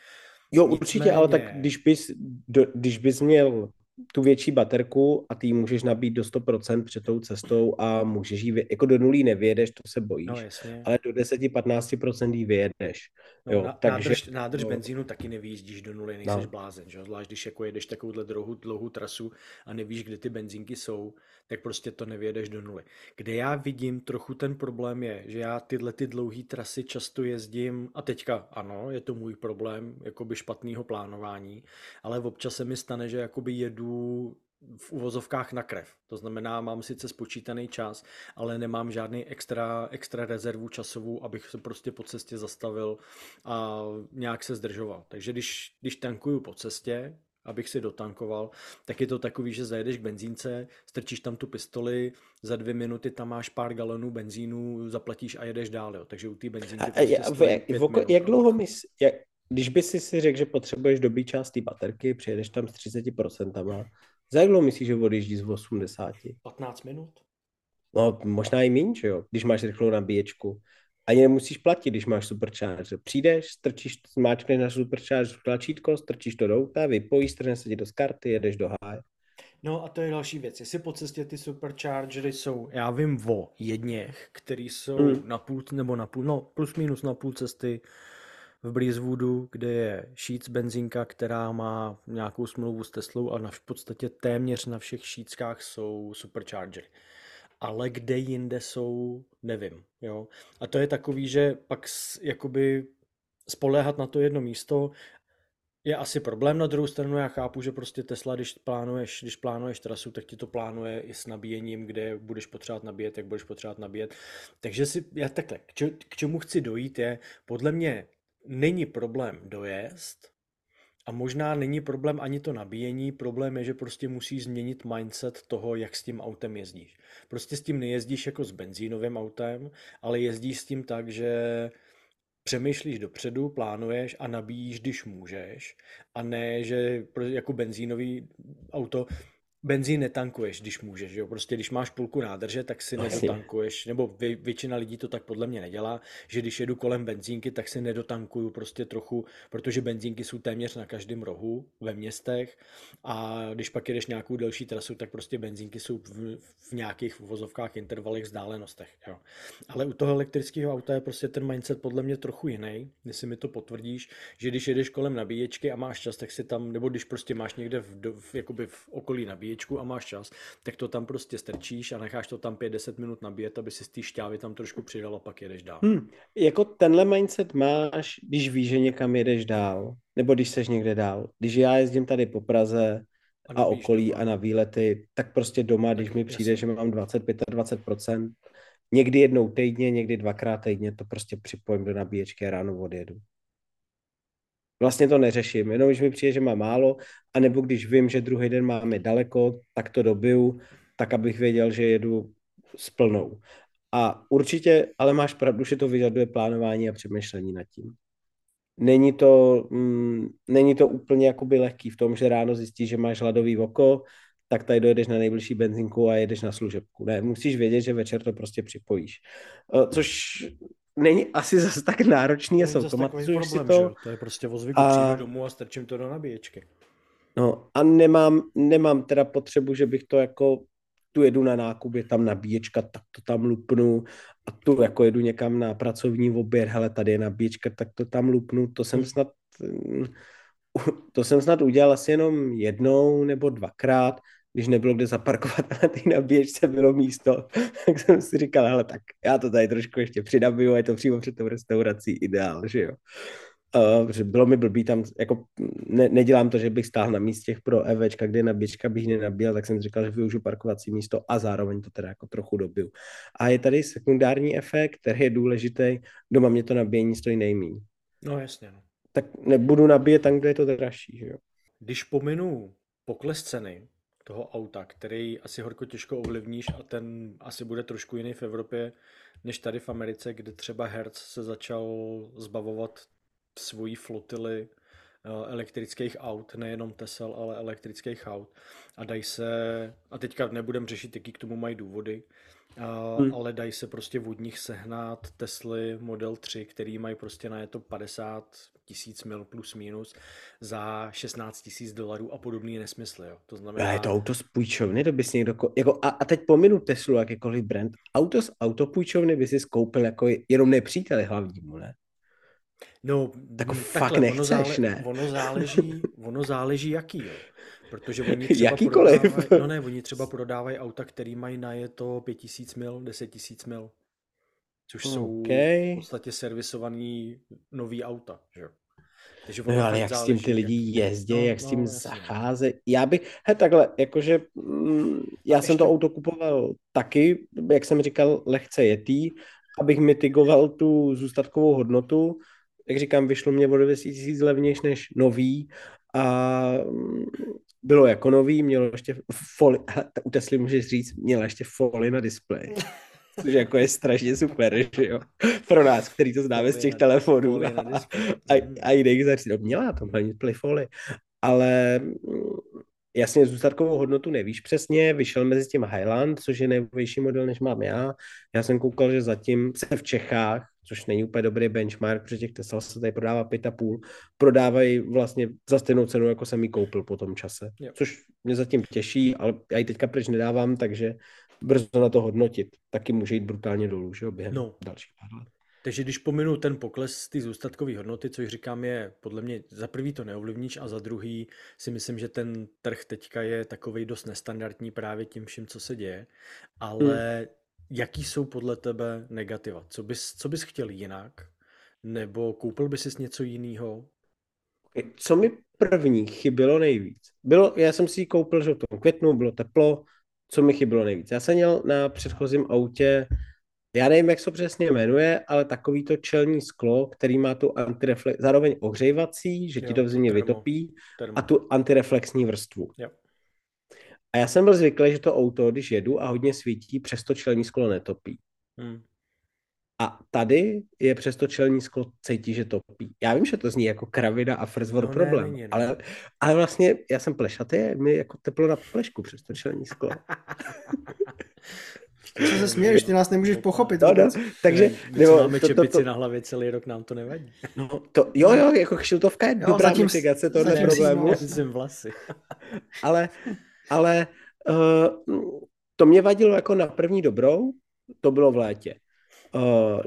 Jo, určitě, Nicméně... ale tak když bys, do, když bys měl tu větší baterku a ty ji můžeš nabít do 100% před tou cestou a můžeš ji, jako do nulí nevyjedeš, to se bojíš, No jasně. ale do 10-15% ji vyjedeš. No, jo, na, takže, nádrž, nádrž no. benzínu taky nevyjíždíš do nuly, nejseš No. blázen, že? zvlášť když jako jedeš takovouhle dlouhou, dlouhou trasu a nevíš, kde ty benzínky jsou, tak prostě to nevyjedeš do nuly. Kde já vidím trochu ten problém je, že já tyhle ty dlouhé trasy často jezdím a teďka ano, je to můj problém jakoby špatného plánování, ale občas se mi stane, že jakoby jedu v uvozovkách na krev. To znamená, mám sice spočítaný čas, ale nemám žádný extra, extra rezervu časovou, abych se prostě po cestě zastavil a nějak se zdržoval. Takže když, když tankuju po cestě, abych si dotankoval, tak je to takový, že zajedeš k benzínce, strčíš tam tu pistoli, za dvě minuty tam máš pár galonů benzínu, zaplatíš a jedeš dál. Jo. Takže u té benzínky A, a, prostě a, stojí jak, pět jak, jak dlouho mys, jak, když by si si řekl, že potřebuješ dobít část té baterky, přijedeš tam s 30%, za jak dlouho myslíš, že odjíždí z 80? 15 minut? No, možná i méně, že jo, když máš rychlou nabíječku. Ani nemusíš platit, když máš supercharger. Přijdeš, strčíš, zmáčkneš na supercharger tlačítko, strčíš to do auta, vypojíš, strne se ti do z karty, jedeš do háje. No a to je další věc. Jestli po cestě ty superchargery jsou, já vím o jedněch, který jsou Hmm. na půl, nebo na půl, no plus minus na půl cesty v Breezewoodu, kde je Sheets benzínka, která má nějakou smlouvu s Teslou a na, v podstatě téměř na všech Sheetskách jsou superchargery. Ale kde jinde jsou, nevím. Jo? A to je takový, že pak jakoby spoléhat na to jedno místo je asi problém. Na druhou stranu já chápu, že prostě Tesla, když plánuješ, když plánuješ trasu, tak ti to plánuje i s nabíjením, kde budeš potřebovat nabíjet, jak budeš potřebovat nabíjet. Takže si, já takhle, k, k čemu chci dojít je, podle mě není problém dojezd a možná není problém ani to nabíjení, problém je, že prostě musíš změnit mindset toho, jak s tím autem jezdíš. Prostě s tím nejezdíš jako s benzínovým autem, ale jezdíš s tím tak, že přemýšlíš dopředu, plánuješ a nabíjíš, když můžeš. A ne, že jako benzínový auto benzín netankuješ, když můžeš. Jo? Prostě když máš půlku nádrže, tak si Jasně. nedotankuješ. Nebo vě, většina lidí to tak podle mě nedělá, že když jedu kolem benzínky, tak si nedotankuju prostě trochu, protože benzínky jsou téměř na každém rohu ve městech a když pak jedeš nějakou delší trasu, tak prostě benzínky jsou v, v nějakých uvozovkách intervalech vzdálenostech. Jo. Ale u toho elektrického auta je prostě ten mindset podle mě trochu jiný, jestli mi to potvrdíš, že když jedeš kolem nabíječky a máš čas, tak si tam, nebo když prostě máš někde v, v, jakoby v okolí nabíječku a máš čas, tak to tam prostě strčíš a necháš to tam 5-10 minut nabíjet, aby si z té šťávy tam trošku přidal a pak jedeš dál. Hmm. Jako tenhle mindset máš, když víš, že někam jedeš dál, nebo když seš někde dál. Když já jezdím tady po Praze A a okolí doma. a na výlety, tak prostě doma, když mi přijde, že mám 20-25%, někdy jednou týdně, někdy dvakrát týdně, to prostě připojím do nabíječky a ráno odjedu. Vlastně to neřeším, jenom když mi přijde, že mám málo, anebo když vím, že druhý den máme daleko, tak to dobiju, tak abych věděl, že jedu s plnou. A určitě, ale máš pravdu, že to vyžaduje plánování a přemýšlení nad tím. Není to, mm, není to úplně jakoby lehký v tom, že ráno zjistíš, že máš hladový oko, tak tady dojedeš na nejbližší benzinku a jedeš na služebku. Ne, musíš vědět, že večer to prostě připojíš. Eh, Což není asi zase tak náročný a zautomatizuješ si problém, že to. jo? To je prostě o zvyku, A- přijdu domů a strčím to do nabíječky. No a nemám, nemám teda potřebu, že bych to jako tu jedu na nákup, je tam nabíječka, tak to tam lupnu a tu jako jedu někam na pracovní oběd, hele, tady je nabíječka, tak to tam lupnu, to jsem snad mm, to jsem snad udělal asi jenom jednou nebo dvakrát, když nebylo kde zaparkovat a na té nabíječce bylo místo, tak jsem si říkal, hele, tak já to tady trošku ještě přinabiju a je to přímo před tou restaurací ideál, že jo. Uh, bylo mi blbý tam, jako ne, nedělám to, že bych stál na místě pro EVčka, kde nabíječka bych nenabíjel, tak jsem si říkal, že využiju parkovací místo a zároveň to teda jako trochu dobiju. A je tady sekundární efekt, který je důležitý, doma mě to nabíjení stojí nejmíň. No jasně, no. Tak nebudu nabíjet tam, kde je to dražší, že jo. Když pominu pokles ceny toho auta, který asi horko těžko ovlivníš a ten asi bude trošku jiný v Evropě, než tady v Americe, kde třeba Hertz se začal zbavovat svojí flotily eh, elektrických aut, nejenom Tesel, ale elektrických aut. A dají se, a teďka nebudem řešit, jaký k tomu mají důvody, Hmm. ale dají se prostě od nich sehnat Tesly Model 3, který mají prostě na je to 50 tisíc mil plus minus za 16 tisíc dolarů a podobný nesmysly. Jo. To znamená... A je to auto z půjčovny, to bys někdo... Jako, a, a teď pominu Teslu, jakýkoliv brand. Auto z autopůjčovny by si skoupil jako jenom nepříteli hlavnímu, ne? No, tak takhle, fakt nechceš, ono zále, ne? Ono záleží, ono záleží jaký, jo. Protože oni třeba Jakýkoliv. prodávají, no ne, oni třeba prodávají auta, který mají na je to 5000 mil, 10 tisíc mil. Což okay. jsou v podstatě servisovaný nový auta, že takže no, ale jak záleží, s tím ty lidi jezdí, no, jak s tím no, zacházejí. Já bych, he, takhle, jakože mm, já jsem to auto kupoval taky, jak jsem říkal, lehce jetý, abych mitigoval tu zůstatkovou hodnotu. Jak říkám, vyšlo mě o 200 tisíc levnější než nový a mm, bylo jako nový, mělo ještě foli, u Tesly můžeš říct, měla ještě foli na displeji. Což jako je strašně super, že jo? Pro nás, který to známe z těch telefonů a, a, a jiných zařízení. No, měla to hlavně foli. Ale mm, jasně zůstatkovou hodnotu nevíš přesně, vyšel mezi tím Highland, což je největší model, než mám já. Já jsem koukal, že zatím se v Čechách, což není úplně dobrý benchmark, protože těch Tesla se tady prodává pět a půl, prodávají vlastně za stejnou cenu, jako jsem ji koupil po tom čase. Jo. Což mě zatím těší, ale já ji teďka pryč nedávám, takže brzo na to hodnotit. Taky může jít brutálně dolů, že jo, během no. dalších pár let. Takže když pominu ten pokles ty zůstatkové hodnoty, což říkám je, podle mě za prvý to neovlivníš a za druhý si myslím, že ten trh teďka je takový dost nestandardní právě tím vším, co se děje. Ale hmm. Jaký jsou podle tebe negativa? Co bys, co bys chtěl jinak? Nebo koupil bys si něco jiného? Co mi první chybělo nejvíc? Bylo, já jsem si ji koupil, že v tom květnu bylo teplo, co mi chybilo nejvíc. Já jsem měl na předchozím autě, já nevím, jak se to přesně jmenuje, ale takový to čelní sklo, který má tu antireflex, zároveň ohřejvací, že jo, ti to v zimě termo, vytopí, termo. a tu antireflexní vrstvu. Jo. A já jsem byl zvyklý, že to auto, když jedu a hodně svítí, přesto čelní sklo netopí. Hmm. A tady je přesto čelní sklo cítí, že topí. Já vím, že to zní jako kravida a first world no, problém, ne, ne, ne. Ale, ale vlastně já jsem plešatý, mi jako teplo na plešku přes to čelní sklo. Co se směješ, ty nás nemůžeš pochopit. No, no, takže, My, nebo, máme to, čepici to, to, na hlavě celý rok, nám to nevadí. No, to, jo, jo, jako kšiltovka je jo, dobrá zatím, mitigace tohle problému. Zatím vlasy. ale, ale uh, to mě vadilo jako na první dobrou, to bylo v létě. Uh,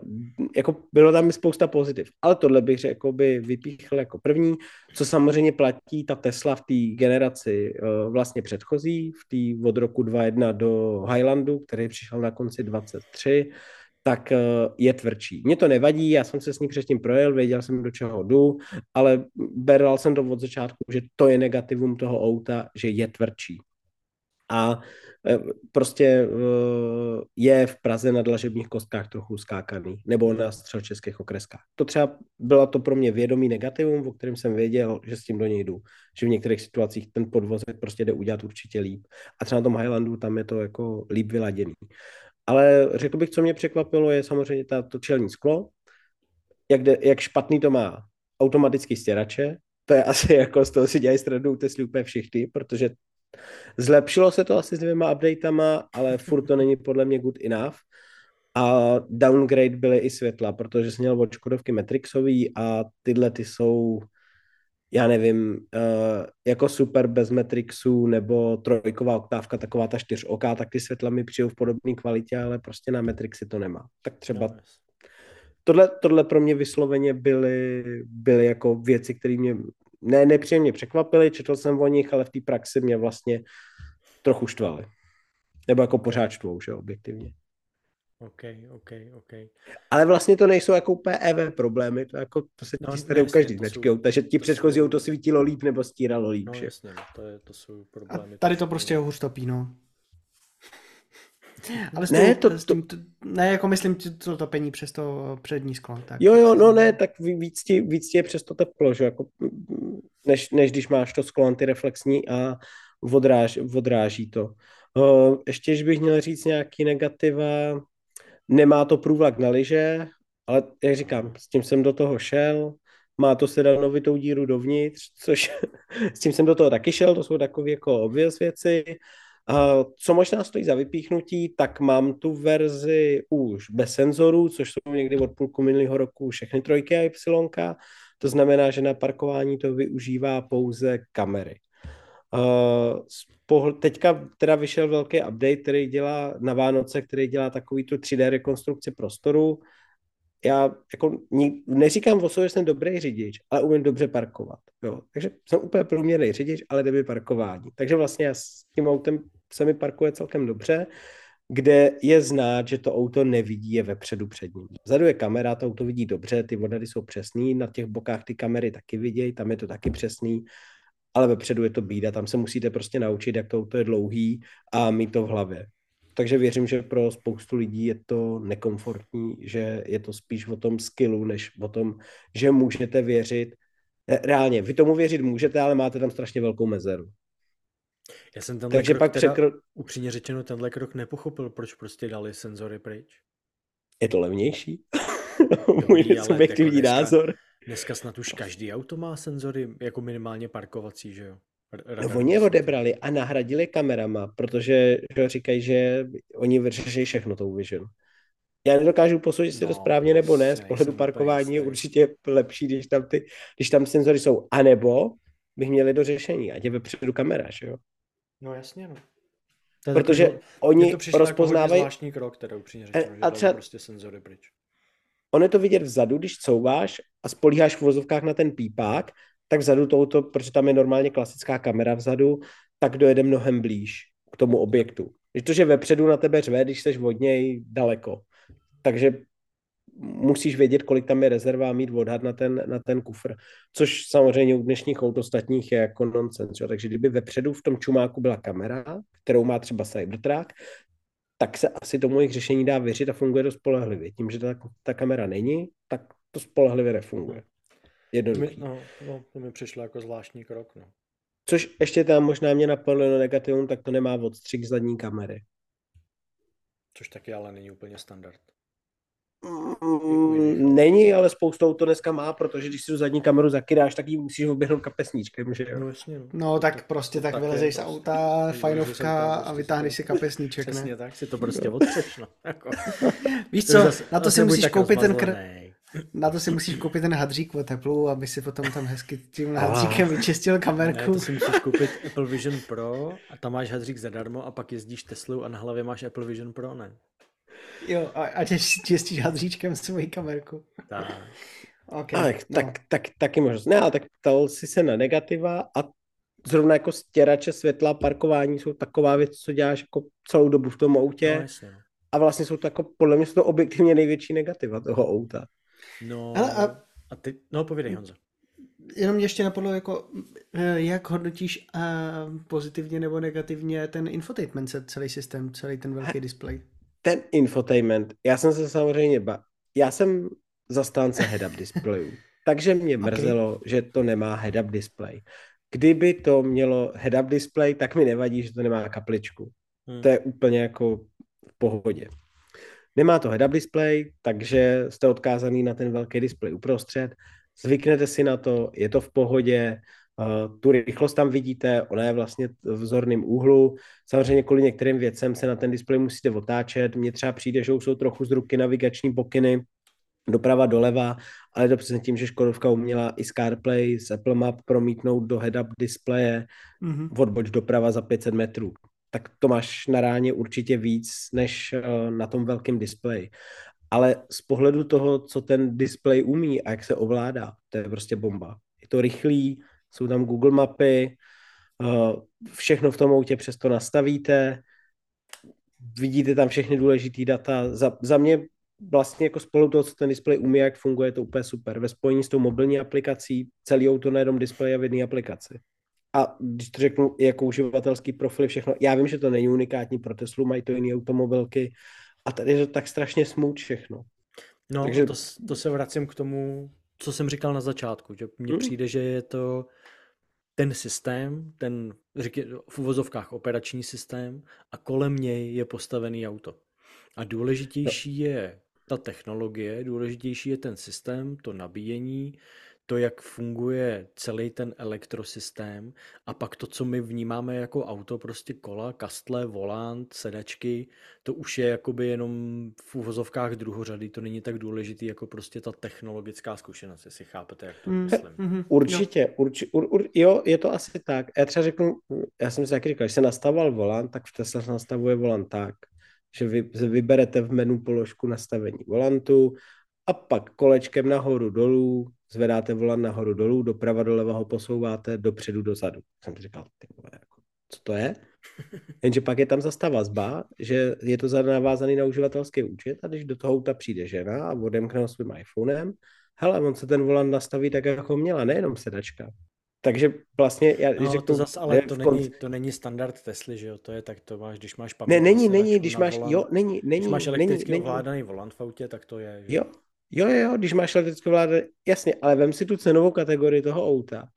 jako bylo tam spousta pozitiv, ale tohle bych řekl, by vypíchl jako první, co samozřejmě platí ta Tesla v té generaci uh, vlastně předchozí, v té od roku 2.1 do Highlandu, který přišel na konci 23, tak uh, je tvrdší. Mně to nevadí, já jsem se s ní předtím projel, věděl jsem, do čeho jdu, ale beral jsem to od začátku, že to je negativum toho auta, že je tvrdší. A Eh, prostě eh, je v Praze na dlažebních kostkách trochu skákaný, nebo na středočeských okreskách. To třeba byla to pro mě vědomý negativum, o kterém jsem věděl, že s tím do něj jdu. Že v některých situacích ten podvozek prostě jde udělat určitě líp. A třeba na tom Highlandu tam je to jako líp vyladěný. Ale řekl bych, co mě překvapilo, je samozřejmě ta, to čelní sklo, jak, de, jak špatný to má automatický stěrače, to je asi jako z toho si dělají stranu Tesly úplně všichni, protože Zlepšilo se to asi s dvěma updatama, ale furt to není podle mě good enough. A downgrade byly i světla, protože jsem měl od Škodovky Matrixový a tyhle ty jsou, já nevím, uh, jako super bez Matrixu nebo trojková oktávka, taková ta čtyřoká, tak ty světla mi přijou v podobné kvalitě, ale prostě na Matrixy to nemá. Tak třeba tohle, tohle pro mě vysloveně byly, byly jako věci, které mě ne, nepříjemně překvapili, četl jsem o nich, ale v té praxi mě vlastně trochu štvali. Nebo jako pořád štvou, že objektivně. OK, OK, OK. Ale vlastně to nejsou jako úplně EV problémy, to, jako, to se no, ti u každý značky jsou, takže ti předchozí auto svítilo líp nebo stíralo líp. No že? jasně, to, je, to jsou problémy. A tady to prostě hůř topí, no. Ale ne, to, to, to, ne, jako myslím to topení přes to přední sklo. Tak. Jo, jo, no ne, tak víc ti, víc ti je přes to teplo, že jako, než, než když máš to sklo antireflexní a odráž, odráží to. Uh, ještě, když bych měl říct nějaký negativa, nemá to průvlak na liže, ale jak říkám, s tím jsem do toho šel, má to sedanovitou díru dovnitř, což s tím jsem do toho taky šel, to jsou takové jako obvěz věci co možná stojí za vypíchnutí, tak mám tu verzi už bez senzorů, což jsou někdy od půlku minulého roku všechny trojky a Y. To znamená, že na parkování to využívá pouze kamery. Uh, teďka teda vyšel velký update, který dělá na Vánoce, který dělá takový tu 3D rekonstrukci prostoru. Já jako neříkám o sobě, že jsem dobrý řidič, ale umím dobře parkovat. Jo. Takže jsem úplně průměrný řidič, ale jde parkování. Takže vlastně já s tím autem se mi parkuje celkem dobře, kde je znát, že to auto nevidí je vepředu před ním. Vzadu je kamera, to auto vidí dobře, ty odhady jsou přesný, na těch bokách ty kamery taky vidějí, tam je to taky přesný, ale vepředu je to bída, tam se musíte prostě naučit, jak to auto je dlouhý a mít to v hlavě. Takže věřím, že pro spoustu lidí je to nekomfortní, že je to spíš o tom skillu, než o tom, že můžete věřit. Reálně, vy tomu věřit můžete, ale máte tam strašně velkou mezeru. Já jsem tenhle Takže krok, pak teda, překro... upřímně řečeno, tenhle krok nepochopil, proč prostě dali senzory pryč. Je to levnější? Můj subjektivní jako názor. Dneska snad už každý auto má senzory, jako minimálně parkovací, že jo? No, oni je odebrali a nahradili kamerama, protože že říkají, že oni vyřeší všechno tou Vision. Já nedokážu posoudit, jestli no, to správně nebo ne. Z pohledu parkování je určitě lepší, když tam, ty, když tam senzory jsou. A nebo bych měli do řešení, ať je vepředu kamera, že jo? No jasně, no. To Protože takový, oni to rozpoznávají... zvláštní krok, teda upřímně řečeno, že a třeba... prostě senzory pryč. On je to vidět vzadu, když couváš a spolíháš v vozovkách na ten pípák, tak vzadu touto, protože tam je normálně klasická kamera vzadu, tak dojede mnohem blíž k tomu objektu. Když to, že vepředu na tebe řve, když jsi od něj daleko. Takže musíš vědět, kolik tam je rezerva a mít odhad na ten, na ten kufr. Což samozřejmě u dnešních aut ostatních je jako nonsense. Takže kdyby vepředu v tom čumáku byla kamera, kterou má třeba Cybertruck, tak se asi tomu jejich řešení dá věřit a funguje to spolehlivě. Tím, že ta, ta kamera není, tak to spolehlivě nefunguje. Jednoduchý. No, no, to mi přišlo jako zvláštní krok. No. Což ještě tam možná mě napadlo na negativum, tak to nemá odstřik zadní kamery. Což taky ale není úplně standard. Mm, není, ale spoustou to dneska má, protože když si tu zadní kameru zakydáš, tak ji musíš oběhnout kapesníčkem, že jo? No, jasně, no. no tak prostě tak, tak vylezeš z auta, fajnovka a vytáhneš si kapesníček, ne? Přesně tak, si to prostě odtřeš, no. Jako. Víš co, na to si musíš koupit ten kr... Na to si musíš koupit ten hadřík od Apple, aby si potom tam hezky tím hadříkem vyčistil kamerku. Ne, to si musíš koupit Apple Vision Pro a tam máš hadřík zadarmo a pak jezdíš Teslou a na hlavě máš Apple Vision Pro, ne? Jo, a, a čistíš hadříčkem svoji kamerku. Tak. Okay, tak, no. tak, tak, taky možnost. Ne, ale tak ptal jsi se na negativa a zrovna jako stěrače světla, parkování jsou taková věc, co děláš jako celou dobu v tom autě. No, jasně. No. A vlastně jsou to jako, podle mě jsou to objektivně největší negativa toho auta. No, ale a, a ty, no povídej Honzo. Jenom mě ještě napadlo, jako, eh, jak hodnotíš uh, pozitivně nebo negativně ten infotainment celý systém, celý ten velký display? ten infotainment, já jsem se samozřejmě ba... Já jsem zastánce head-up displejů, takže mě mrzelo, okay. že to nemá head-up display. Kdyby to mělo head-up display, tak mi nevadí, že to nemá kapličku. Hmm. To je úplně jako v pohodě. Nemá to head-up display, takže jste odkázaný na ten velký displej uprostřed. Zvyknete si na to, je to v pohodě, Uh, tu rychlost tam vidíte, ona je vlastně v vzorném úhlu. Samozřejmě kvůli některým věcem se na ten displej musíte otáčet. Mně třeba přijde, že jsou trochu z ruky navigační pokyny, doprava, doleva, ale to přesně tím, že Škodovka uměla i CarPlay z Apple Map promítnout do head-up displeje mm-hmm. odboč doprava za 500 metrů. Tak to máš na ráně určitě víc, než uh, na tom velkém displeji. Ale z pohledu toho, co ten displej umí a jak se ovládá, to je prostě bomba. Je to rychlý, jsou tam Google mapy, eh, všechno v tom autě přesto nastavíte, vidíte tam všechny důležité data. Za, za mě vlastně jako spolu toho, co ten displej umí, jak funguje, to úplně super. Ve spojení s tou mobilní aplikací celý auto na jednom displeji a v jedné aplikaci. A když to řeknu jako uživatelský profil, všechno, já vím, že to není unikátní pro Teslu, mají to jiné automobilky a tady je to tak strašně smut všechno. No, Takže... to, to se vracím k tomu, co jsem říkal na začátku, že mně mm. přijde, že je to ten systém, ten říkaj, v uvozovkách operační systém a kolem něj je postavený auto. A důležitější no. je ta technologie, důležitější je ten systém, to nabíjení, to, jak funguje celý ten elektrosystém a pak to, co my vnímáme jako auto, prostě kola, kastle, volant, sedačky, to už je jakoby jenom v úvozovkách druhořady, to není tak důležitý jako prostě ta technologická zkušenost, jestli chápete, jak to Mm. myslím. Mhm. Určitě, urči, ur, ur, jo, je to asi tak. Já třeba řeknu, já jsem si taky říkal, když se nastavoval volant, tak v Tesla se nastavuje volant tak, že vy vyberete v menu položku nastavení volantu a pak kolečkem nahoru dolů zvedáte volant nahoru dolů, doprava doleva ho posouváte, dopředu dozadu. Jsem si říkal, ty vole, jako, co to je? Jenže pak je tam zase ta vazba, že je to navázaný na uživatelský účet a když do toho auta přijde žena a odemkne ho svým iPhonem, hele, on se ten volant nastaví tak, jako měla, nejenom sedačka. Takže vlastně, já, No, řeknu, to zas, ale ne, to konc- není, to není standard Tesly, že jo, to je tak, to máš, když máš Ne, není, není, když máš, volant, jo, není, není, když máš není, elektricky není, ovládaný volant v autě, tak to je, že? jo, jo, jo, jo, když máš elektrickou vládu, jasně, ale vem si tu cenovou kategorii toho auta,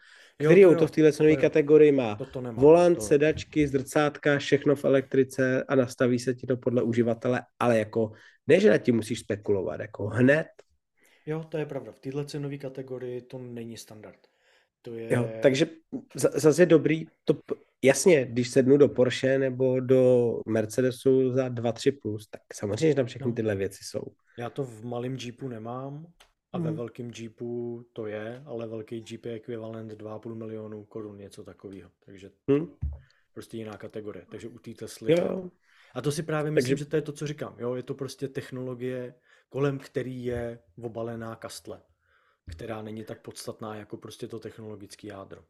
Jo, který to auto jo, v téhle cenové jo. kategorii má To to nemá. volant, to, sedačky, zrcátka, všechno v elektrice a nastaví se ti to podle uživatele, ale jako, ne, že na tím musíš spekulovat, jako hned, Jo, to je pravda. V této cenové kategorii to není standard. To je... Jo, takže za- zase je dobrý, to, jasně, když sednu do Porsche nebo do Mercedesu za 2-3+, plus, tak samozřejmě, že tam všechny No. tyhle věci jsou. Já to v malém Jeepu nemám a ve Mhm. velkém Jeepu to je, ale velký Jeep je ekvivalent 2,5 milionu korun, něco takového. Takže Hm? prostě jiná kategorie. Takže u té Tesly. Jo, A to si právě myslím, Takže- že to je to, co říkám. Jo, je to prostě technologie, kolem který je obalená kastle, která není tak podstatná jako prostě to technologické jádro.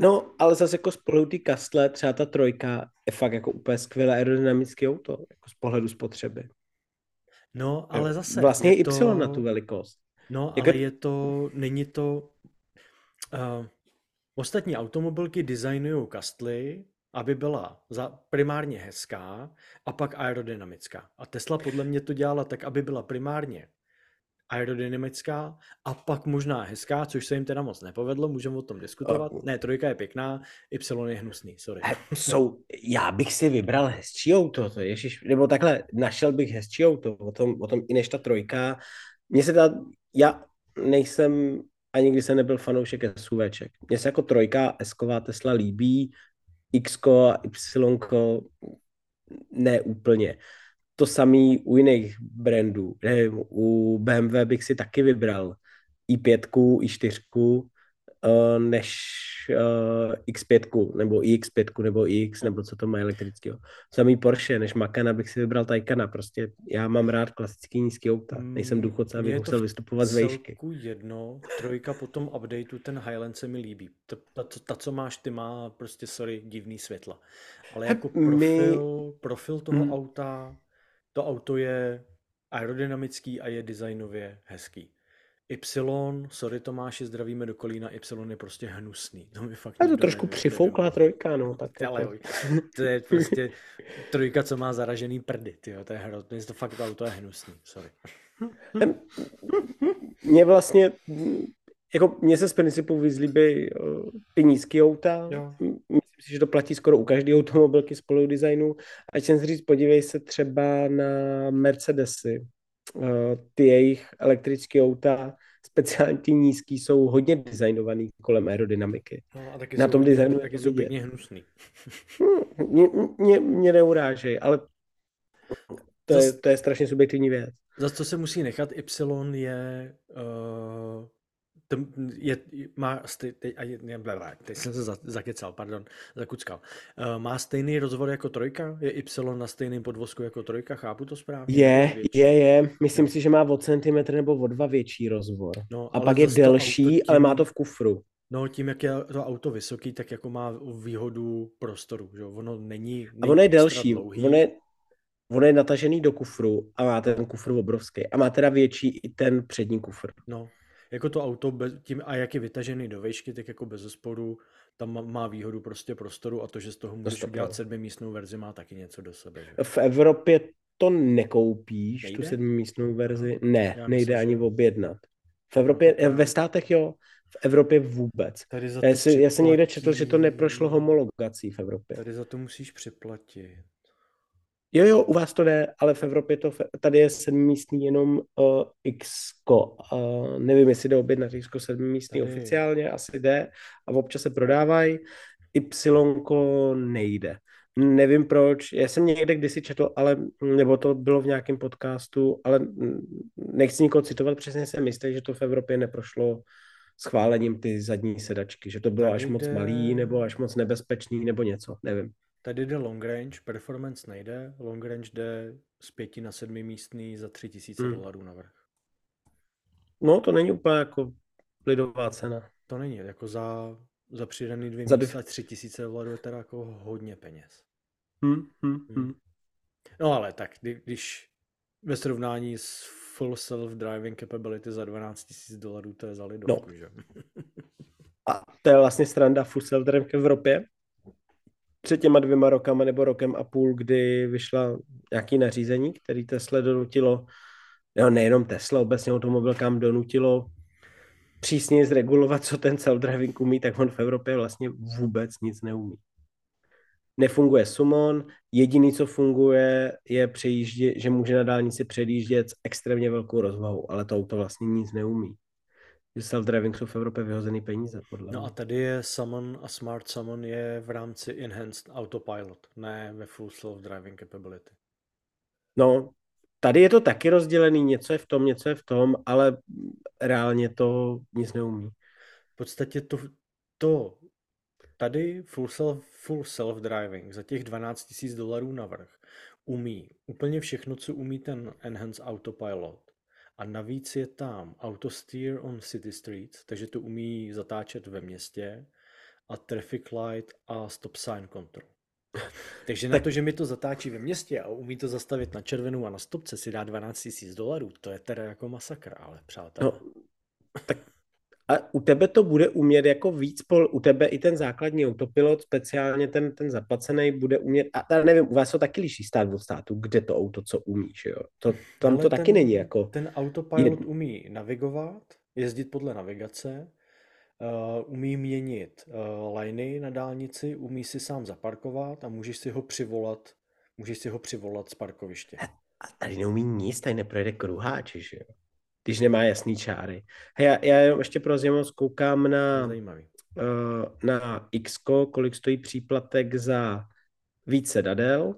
No, ale zase jako z pohledu té kastle, třeba ta trojka je fakt jako úplně skvělé aerodynamické auto, jako z pohledu spotřeby. No, ale zase Vlastně je je Y to... na tu velikost. No, Jako- ale je to, není to... Uh, ostatní automobilky designují kastly, aby byla za, primárně hezká a pak aerodynamická. A Tesla podle mě to dělala tak, aby byla primárně aerodynamická a pak možná hezká, což se jim teda moc nepovedlo, můžeme o tom diskutovat. Ne, trojka je pěkná, Y je hnusný, sorry. Jsou, já bych si vybral hezčí auto, to ježiš, nebo takhle, našel bych hezčí auto, o tom, o tom i než ta trojka. Mně se ta, já nejsem, ani nikdy jsem nebyl fanoušek SUVček. Mně se jako trojka S-ková Tesla líbí, X a Y ne úplně. To samý u jiných brandů. Ne, u BMW bych si taky vybral i5, i4, eh, než uh, X5 nebo iX5 nebo iX nebo co to má elektrického. Samý Porsche, než Macana bych si vybral Taycana. Prostě já mám rád klasický nízký auta. Nejsem Mm, důchodce, abych musel vystupovat z vejšky. jedno, trojka po tom updateu, ten Highland se mi líbí. Ta, ta, co- ta, co máš, ty má prostě, sorry, divný světla. Ale jako my- profil, profil toho Mm. auta, to auto je aerodynamický a je designově hezký. Y, sorry Tomáši, zdravíme do Kolína, Y je prostě hnusný. To mi fakt A to trošku nebo- trojka, no. Tak ale jako, jo, to je prostě trojka, co má zaražený prdy, tyjo, to je hrozný, to fakt to auto je hnusný, sorry. Mě vlastně, jako mně se z principu vyzlíbí uh, ty nízké auta. Jo. Myslím si, že to platí skoro u každé automobilky spolu designu. A jsem si říct, podívej se třeba na Mercedesy. Uh, ty jejich elektrické auta, speciálně ty nízký, jsou hodně designovaný kolem aerodynamiky. No, a taky Na jsou tom designu je taky to jsou pěkně hnusný. Hm, Mě, mě, mě neurážej, ale to je, Zas- to je strašně subjektivní věc. Za co se musí nechat, Y je, uh, ten, je má, stej, teď, a je, ne, blablabla, teď jsem se za, zakecal, pardon, zakuckal. Uh, má stejný rozvod jako trojka? Je Y na stejném podvozku jako trojka? Chápu to správně? Je, je, je. Myslím si, že má o centimetr nebo o dva větší rozvor. No, A pak je to delší, auto ale má tím- to v kufru. No, tím, jak je to auto vysoký, tak jako má výhodu prostoru, že? Ono není, A není ono je delší. dlouhý. Ono je, ono je natažený do kufru a má ten kufr obrovský. A má teda větší i ten přední kufr. No, jako to auto bez, tím, a jak je vytažený do vejšky, tak jako bez zesporu tam má- výhodu prostě prostoru a to, že z toho můžeš to udělat pravda. sedmimístnou verzi, má taky něco do sebe. Že? V Evropě to nekoupíš, Nejde? tu sedmimístnou verzi. Ne, Já nejde myslím, ani že- objednat. V Evropě, No, to ve státech jo, v Evropě vůbec. Tady za Já, si, já jsem někde četl, že to neprošlo homologací v Evropě. Tady za to musíš připlatit. Jo, jo, u vás to ne, ale v Evropě to, tady je sedmimístní jenom uh, X. Uh, nevím, jestli jde objednat X sedmimístný tady... oficiálně, asi jde a občas se prodávají. Y nejde. Nevím proč, já jsem někde kdysi četl, ale, nebo to bylo v nějakém podcastu, ale nechci nikoho citovat, přesně jsem jistý, že to v Evropě neprošlo schválením ty zadní sedačky, že to bylo až moc malý, nebo až moc nebezpečný, nebo něco, nevím. Tady jde long range, performance nejde, long range jde z pěti na sedmi místný za tři tisíce hmm. dolarů navrh. No, to není úplně jako lidová cena. To není, jako za, za přidaný dvě za místa tři tisíce dolarů je teda jako hodně peněz. Hmm, hmm, hmm. Hmm. No ale tak, kdy, když ve srovnání s full self-driving capability za 12 000 dolarů, to je za lidovku, no. že? A to je vlastně stranda full self-driving v Evropě, před těma dvěma rokama nebo rokem a půl, kdy vyšla nějaký nařízení, který Tesla donutilo, jo, nejenom Tesla, obecně automobilkám donutilo přísně zregulovat, co ten self-driving umí, tak on v Evropě vlastně vůbec nic neumí. Nefunguje Summon, jediný, co funguje, je přejíždě, že může na dálnici předjíždět s extrémně velkou rozvahou, ale to auto vlastně nic neumí že self-driving jsou v Evropě vyhozený peníze, podle No a tady je Summon a Smart Summon je v rámci Enhanced Autopilot, ne ve Full Self-Driving Capability. No, tady je to taky rozdělený, něco je v tom, něco je v tom, ale reálně to nic neumí. V podstatě to, to tady full, self, full self-driving za těch 12 000 dolarů navrh umí úplně všechno, co umí ten Enhanced Autopilot a navíc je tam Auto Steer on City Streets, takže to umí zatáčet ve městě a Traffic Light a Stop Sign Control. Takže na to, že mi to zatáčí ve městě a umí to zastavit na červenou a na stopce si dá 12 000 dolarů, to je teda jako masakr, ale přátelé. No, tak a u tebe to bude umět jako víc, pol, u tebe i ten základní autopilot, speciálně ten, ten zaplacený, bude umět, a tady nevím, u vás to taky liší stát od státu, kde to auto co umí, že jo? To, tam Ale to ten, taky není jako... Ten autopilot umí navigovat, jezdit podle navigace, uh, umí měnit uh, liney na dálnici, umí si sám zaparkovat a můžeš si ho přivolat, můžeš si ho přivolat z parkoviště. A tady neumí nic, tady neprojede kruháč, že jo? Když nemá jasný čáry. Hej, já, já jenom ještě pro zajímavost koukám na, uh, na X, kolik stojí příplatek za více sedadel,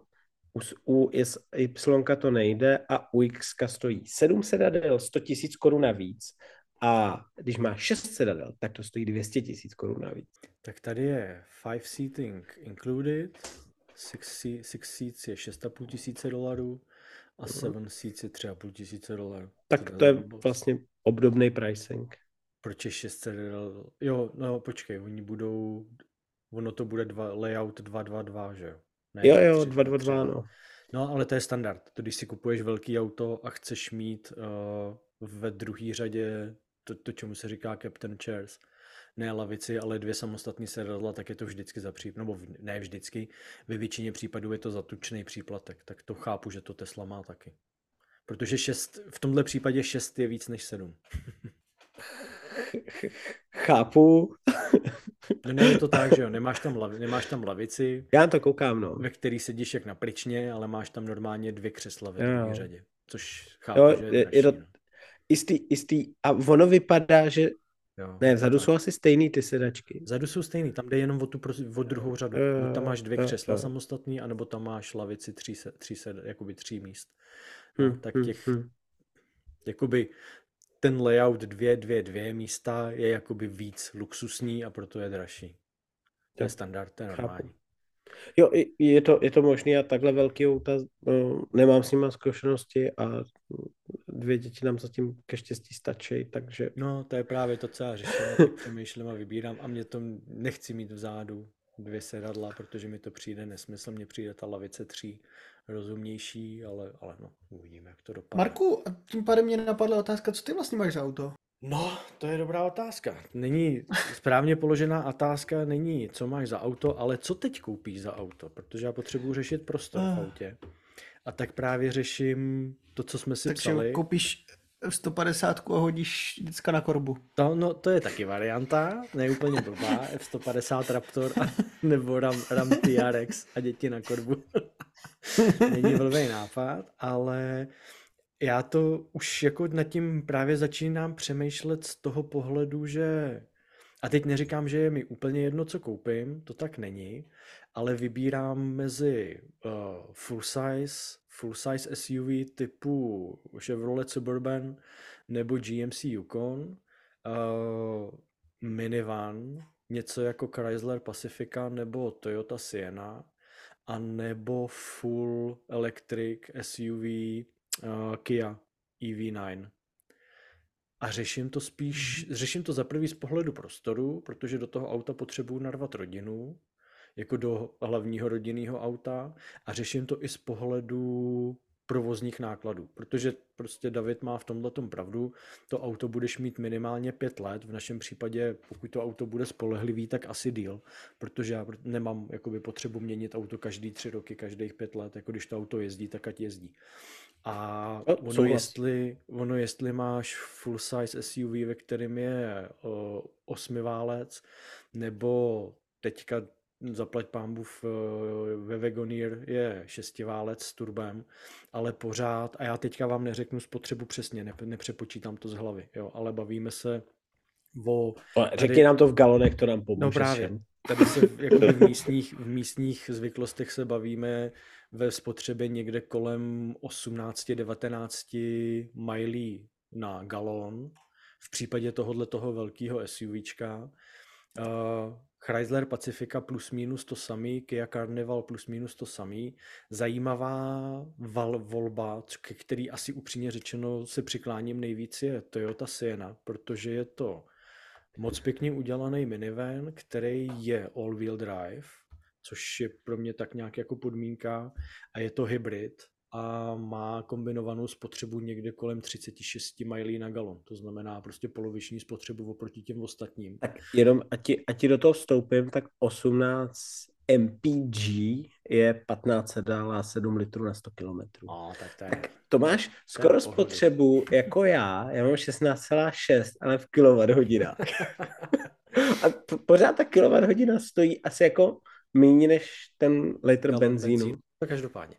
u, u Y to nejde a u X stojí 7 sedadel, 100 tisíc korun navíc. A když má 6 sedadel, tak to stojí 200 tisíc korun navíc. Tak tady je 5 seating included, 6 seats je 6,5 tisíce dolarů, a Seven Seats je 3,5 tisíce dolarů. Tak to je vlastně obdobný pricing. Proč je 600 Jo, no počkej, oni budou, ono to bude dva, layout 222, že jo? Ne, jo, jo, 222, no. No, ale to je standard. To, když si kupuješ velký auto a chceš mít uh, ve druhé řadě to, to, čemu se říká Captain Chairs, ne lavici, ale dvě samostatní sedadla, tak je to vždycky za příplatek, nebo ne vždycky, ve většině případů je to za tučný příplatek, tak to chápu, že to Tesla má taky. Protože šest, v tomhle případě 6 je víc než 7. Chápu. No ne, je to tak, že jo, nemáš tam, lavi, nemáš tam lavici. Já to koukám, no. Ve který sedíš jak na pryčně, ale máš tam normálně dvě křesla ve druhé řadě. Což chápu, jo, že je, je, to, no. Istý, istý, a ono vypadá, že Jo, ne, vzadu jsou asi stejný ty sedačky. Vzadu jsou stejný, tam jde jenom o tu o druhou řadu. Uh, tam máš dvě křesla uh, samostatný, anebo tam máš lavici tří, se, tří se, jakoby tří míst. No, hmm, tak hm, těch, hmm, jakoby ten layout dvě, dvě, dvě místa je jakoby víc luxusní a proto je dražší. To je standard, to je normální. Chápu. Jo, je to, je to možné a takhle velký auta, no, nemám s nima zkušenosti a dvě děti nám zatím ke štěstí stačí, takže... No, to je právě to, co já řeším, přemýšlím a vybírám a mě to nechci mít vzadu dvě sedadla, protože mi to přijde nesmysl, mně přijde ta lavice tří rozumnější, ale, ale no, uvidíme, jak to dopadne. Marku, tím pádem mě napadla otázka, co ty vlastně máš za auto? No, to je dobrá otázka. Není správně položená otázka, není, co máš za auto, ale co teď koupíš za auto, protože já potřebuji řešit prostor v ah. autě. A tak právě řeším to, co jsme si Takže psali. koupíš 150 a hodíš vždycky na korbu. To, no, to je taky varianta, ne úplně blbá, F150 Raptor a, nebo Ram, Ram TRX a děti na korbu. není blbý nápad, ale já to už jako nad tím právě začínám přemýšlet z toho pohledu, že a teď neříkám, že je mi úplně jedno, co koupím, to tak není, ale vybírám mezi uh, full size, full size SUV typu Chevrolet Suburban nebo GMC Yukon, uh, minivan, něco jako Chrysler Pacifica nebo Toyota Sienna, a nebo full electric SUV uh, Kia EV9. A řeším to spíš, řeším to za prvý z pohledu prostoru, protože do toho auta potřebuju narvat rodinu, jako do hlavního rodinného auta a řeším to i z pohledu provozních nákladů, protože prostě David má v tomhle pravdu, to auto budeš mít minimálně pět let, v našem případě, pokud to auto bude spolehlivý, tak asi díl, protože já nemám jakoby potřebu měnit auto každý tři roky, každých pět let, jako když to auto jezdí, tak ať jezdí. A no, ono, jestli, ono jestli máš full size SUV, ve kterém je o, osmiválec, nebo teďka zaplať pámbu ve Vegoneer je šestiválec s turbem, ale pořád, a já teďka vám neřeknu spotřebu přesně, ne, nepřepočítám to z hlavy, jo, ale bavíme se o... Řekni tady, nám to v galonech, to nám pomůže. No právě, tady se jako v, místních, v místních zvyklostech se bavíme ve spotřebě někde kolem 18-19 milí na galon, v případě tohohle toho velkého SUVčka. Uh, Chrysler Pacifica plus minus to samý, Kia Carnival plus minus to samý. Zajímavá val, volba, který asi upřímně řečeno se přikláním nejvíc, je Toyota Sienna, protože je to moc pěkně udělaný minivan, který je all-wheel drive, což je pro mě tak nějak jako podmínka a je to hybrid a má kombinovanou spotřebu někde kolem 36 milí na galon. To znamená prostě poloviční spotřebu oproti těm ostatním. Tak jenom, ať ti, ať ti do toho vstoupím, tak 18 MPG je 1507 litrů na 100 km. A, tak to, je, tak to máš skoro spotřebu jako já. Já mám 16,6, ale v kWh. A pořád ta kWh stojí asi jako méně než ten litr benzínu. Benzín. To každopádně.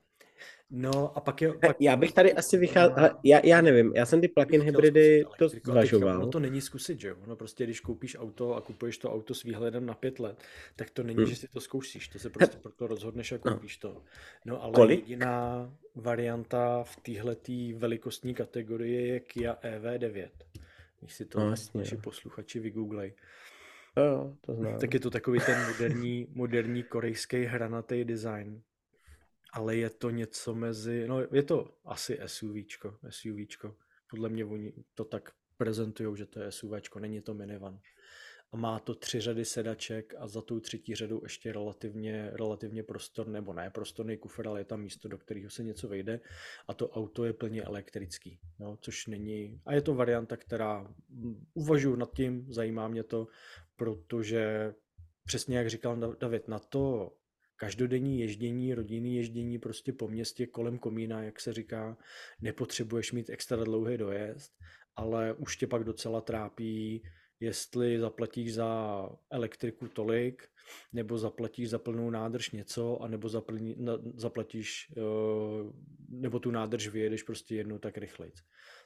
No a pak je... Pak... Já bych tady asi vycházel, já, já nevím, já jsem ty plug-in hybridy to zvažoval. No to není zkusit, že jo? No prostě když koupíš auto a kupuješ to auto s výhledem na pět let, tak to není, hmm. že si to zkoušíš, to se prostě proto rozhodneš a no. koupíš to. No ale Kolik? jediná varianta v téhletý velikostní kategorii je Kia EV9. Když si to no, naši posluchači vygooglej. Jo, to znám. Tak je to takový ten moderní, moderní korejský hranatý design ale je to něco mezi, no je to asi SUVčko, SUVčko. Podle mě oni to tak prezentují, že to je SUVčko, není to minivan. A má to tři řady sedaček a za tou třetí řadou ještě relativně, relativně prostor, nebo ne prostorný kufr, ale je tam místo, do kterého se něco vejde. A to auto je plně elektrický, no, což není, a je to varianta, která uvažuji nad tím, zajímá mě to, protože přesně jak říkal David, na to každodenní ježdění, rodinný ježdění prostě po městě kolem komína, jak se říká, nepotřebuješ mít extra dlouhý dojezd, ale už tě pak docela trápí, jestli zaplatíš za elektriku tolik, nebo zaplatíš za plnou nádrž něco, anebo zaplní, na, zaplatíš, uh, nebo tu nádrž vyjedeš prostě jednou tak rychleji.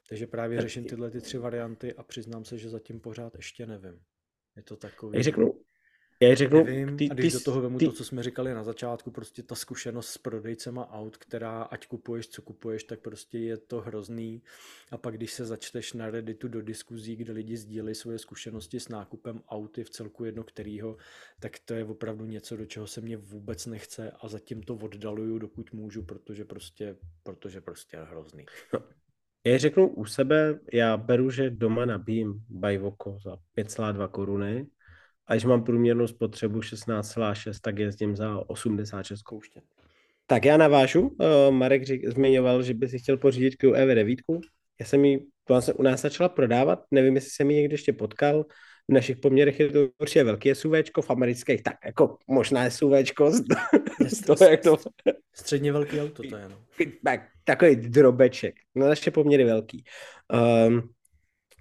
Takže právě řeším tyhle ty tři varianty a přiznám se, že zatím pořád ještě nevím. Je to takový... Řeknu, já řeknu, Nevím, ty, a když ty, do toho vemu ty... to, co jsme říkali na začátku, prostě ta zkušenost s prodejcema aut, která ať kupuješ, co kupuješ, tak prostě je to hrozný. A pak když se začteš na Redditu do diskuzí, kde lidi sdílejí svoje zkušenosti s nákupem auty v celku jedno kterýho, tak to je opravdu něco, do čeho se mě vůbec nechce a zatím to oddaluju, dokud můžu, protože prostě, protože prostě je hrozný. Já řeknu u sebe, já beru, že doma nabíjím Bajvoko za 5,2 koruny, a když mám průměrnou spotřebu 16,6, tak jezdím za 86 kouště. Tak já navážu. Uh, Marek řík, zmiňoval, že by si chtěl pořídit QEV9. Já jsem ji, to se u nás začala prodávat, nevím, jestli jsem ji někdy ještě potkal. V našich poměrech je to určitě velký SUV, v amerických tak jako možná SUV. to, jak to... Středně velký auto to je. No. Tak, takový drobeček. Na naše poměry velký. Um,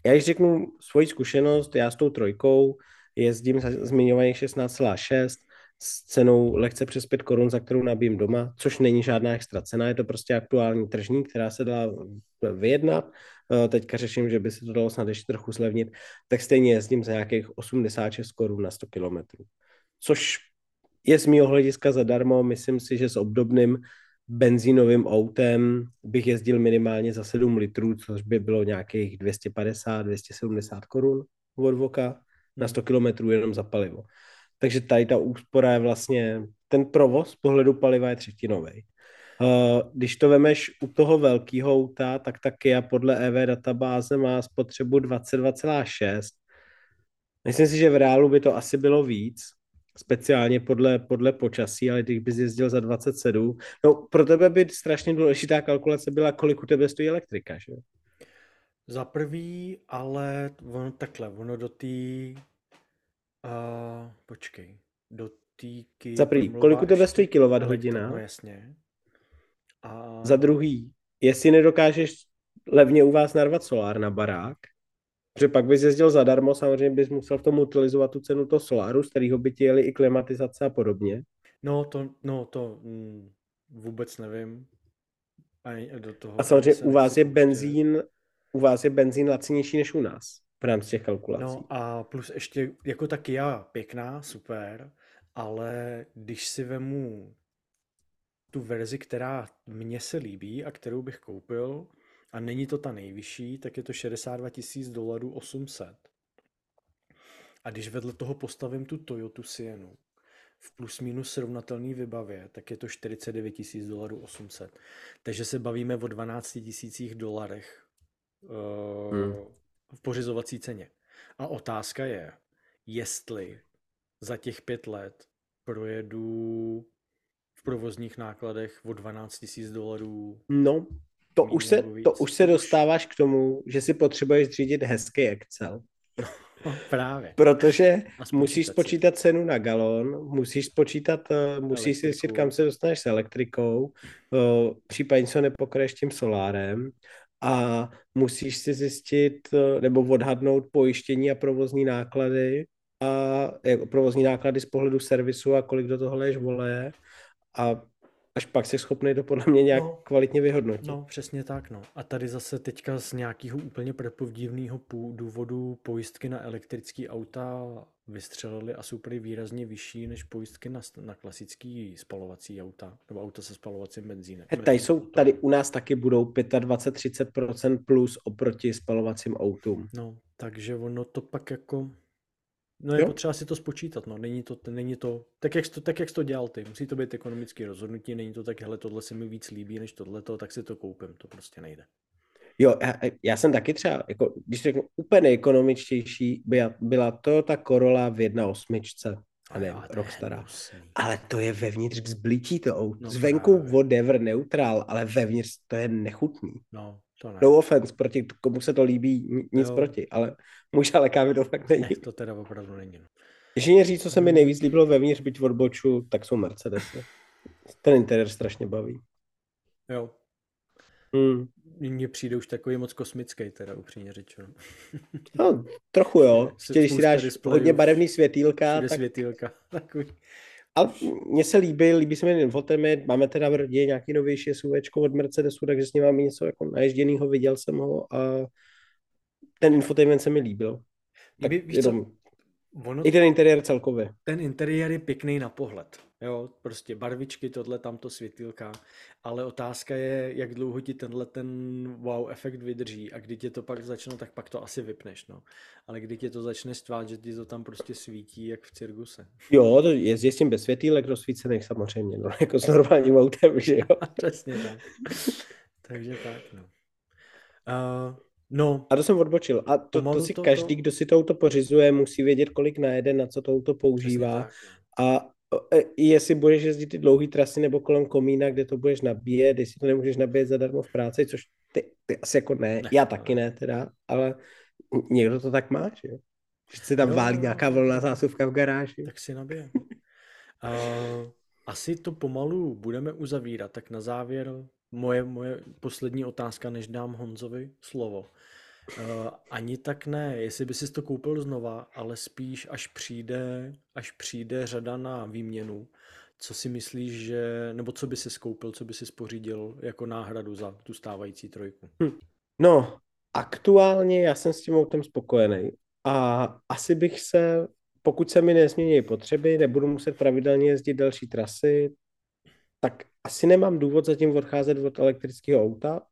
já když řeknu svoji zkušenost, já s tou trojkou, jezdím za zmiňovaných 16,6, s cenou lehce přes 5 korun, za kterou nabím doma, což není žádná extra cena, je to prostě aktuální tržní, která se dá vyjednat. Eh, teďka řeším, že by se to dalo snad ještě trochu zlevnit, tak stejně jezdím za nějakých 86 korun na 100 kilometrů. Což je z mého hlediska zadarmo, myslím si, že s obdobným benzínovým autem bych jezdil minimálně za 7 litrů, což by bylo nějakých 250-270 korun od voka na 100 kilometrů jenom za palivo. Takže tady ta úspora je vlastně, ten provoz z pohledu paliva je třetinový. Uh, když to vemeš u toho velkého auta, tak ta Kia podle EV databáze má spotřebu 22,6. Myslím si, že v reálu by to asi bylo víc, speciálně podle, podle počasí, ale když bys jezdil za 27, no pro tebe by strašně důležitá kalkulace byla, kolik u tebe stojí elektrika, že? Za prvý, ale ono takhle, ono do té, uh, počkej, do té Za prvý, kolik u tebe stojí kilowatt hodina? No jasně. A... Za druhý, jestli nedokážeš levně u vás narvat solár na barák, Protože pak bys jezdil zadarmo, samozřejmě bys musel v tom utilizovat tu cenu toho soláru, z kterého by ti jeli i klimatizace a podobně. No to, no, to mm, vůbec nevím. Ani do toho a samozřejmě u vás je benzín, u vás je benzín lacinější než u nás v rámci těch kalkulací. No a plus ještě jako taky já pěkná, super, ale když si vemu tu verzi, která mně se líbí a kterou bych koupil, a není to ta nejvyšší, tak je to 62 tisíc dolarů 800. A když vedle toho postavím tu Toyota Sienu v plus minus srovnatelný vybavě, tak je to 49 tisíc dolarů 800. Takže se bavíme o 12 tisících dolarech hmm. v pořizovací ceně. A otázka je, jestli za těch pět let projedu v provozních nákladech o 12 tisíc dolarů. No, to už, se, to už se dostáváš k tomu, že si potřebuješ řídit hezký Excel. No, právě. Protože musíš spočítat cenu na galon, musíš spočítat, uh, musíš si zjistit, kam se dostaneš s elektrikou, uh, případně se nepokraješ tím solárem a musíš si zjistit uh, nebo odhadnout pojištění a provozní náklady a jako provozní náklady z pohledu servisu a kolik do toho leješ voleje. A až pak jsi schopný to podle mě nějak no, kvalitně vyhodnotit. No, přesně tak, no. A tady zase teďka z nějakého úplně prepovdivného důvodu pojistky na elektrické auta vystřelily a jsou prý výrazně vyšší než pojistky na, na klasický spalovací auta, nebo auta se spalovacím benzínem. He, tady, jsou, tady u nás taky budou 25-30% plus oproti spalovacím autům. No, takže ono to pak jako No je jo? potřeba si to spočítat, no. Není to, není to tak, jak jsi to, tak, jak jsi to dělal ty. Musí to být ekonomické rozhodnutí, není to tak, hele, tohle se mi víc líbí než tohle, tak si to koupím. To prostě nejde. Jo, já, já jsem taky třeba, jako, když řeknu úplně nejekonomičtější, byla, byla to ta Corolla v 1.8. A ne, rok stará. Ale to je vevnitř zblítí to auto. No, Zvenku právě. whatever, neutral, ale vevnitř to je nechutný. No, to ne. No offense, proti komu se to líbí, nic jo. proti, ale můj ale to fakt není. Ne, to teda opravdu není. No. Když mě říct, co se mi nejvíc líbilo vevnitř, byť odboču, tak jsou Mercedesy. Ten interiér strašně baví. Jo. Hmm. Mně přijde už takový moc kosmický, teda upřímně řečeno. No, trochu jo. Ještě když si dáš hodně barevný světýlka. Tak... světýlka. Takový. Ale mně se líbí, líbí se mi infotainment, máme teda v rodině nějaký novější SUV od Mercedesu, takže s ním mám něco jako naježděnýho, viděl jsem ho a ten infotainment se mi líbil. Tak víš jenom, co? Ono, I ten interiér celkově. Ten interiér je pěkný na pohled. Jo, prostě barvičky, tohle, tamto světilka, ale otázka je, jak dlouho ti tenhle ten wow efekt vydrží a kdy tě to pak začne, tak pak to asi vypneš, no. Ale kdy tě to začne stvát, že ti to tam prostě svítí, jak v cirkuse. Jo, to jezdí s tím bez světýlek rozsvícených samozřejmě, no, jako s normálním autem, že jo. Přesně tak. Takže tak, no. Uh, No. A to jsem odbočil. A to, to si to, každý, to... kdo si to auto pořizuje, musí vědět, kolik najede, na co to auto používá. Tak, a e, jestli budeš jezdit ty dlouhé trasy nebo kolem komína, kde to budeš nabíjet, jestli to nemůžeš nabíjet zadarmo v práci, což ty, ty asi jako ne, ne já taky ne teda, ale někdo to tak má, že jo? Že si tam jo, válí nějaká volná zásuvka v garáži. Tak si nabije. uh, asi to pomalu budeme uzavírat, tak na závěr moje, moje poslední otázka, než dám Honzovi slovo. Uh, ani tak ne, jestli by si to koupil znova, ale spíš až přijde, až přijde řada na výměnu, co si myslíš, že, nebo co by si skoupil, co by si spořídil jako náhradu za tu stávající trojku? Hm. No, aktuálně já jsem s tím autem spokojený a asi bych se, pokud se mi nezmění potřeby, nebudu muset pravidelně jezdit další trasy, tak asi nemám důvod zatím odcházet od elektrického auta,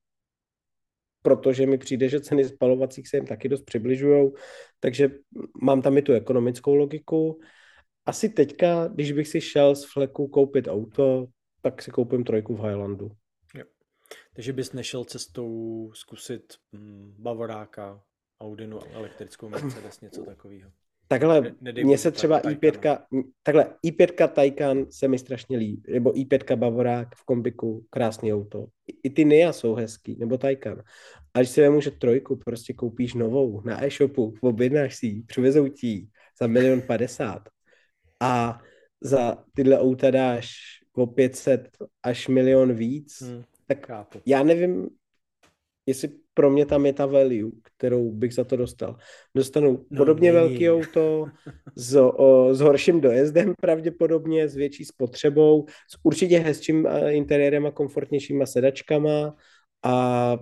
protože mi přijde, že ceny spalovacích se jim taky dost přibližují, takže mám tam i tu ekonomickou logiku. Asi teďka, když bych si šel z fleku koupit auto, tak si koupím trojku v Highlandu. Jo. Takže bys nešel cestou zkusit hm, Bavoráka, Audinu, elektrickou Mercedes, něco takového. Takhle, mně se třeba i5, takhle, i5 Taycan se mi strašně líbí, nebo i5 Bavorák v kombiku, krásný auto. I, ty Nia jsou hezký, nebo Taycan. A když si vemu, že trojku prostě koupíš novou na e-shopu, objednáš si ji, přivezou ti za milion padesát a za tyhle auta dáš o 500 až milion víc, hmm, tak chápu. já nevím, jestli pro mě tam je ta value, kterou bych za to dostal. Dostanu no, podobně nej. velký auto s, o, s horším dojezdem pravděpodobně, s větší spotřebou, s určitě hezčím interiérem a komfortnějšíma sedačkama a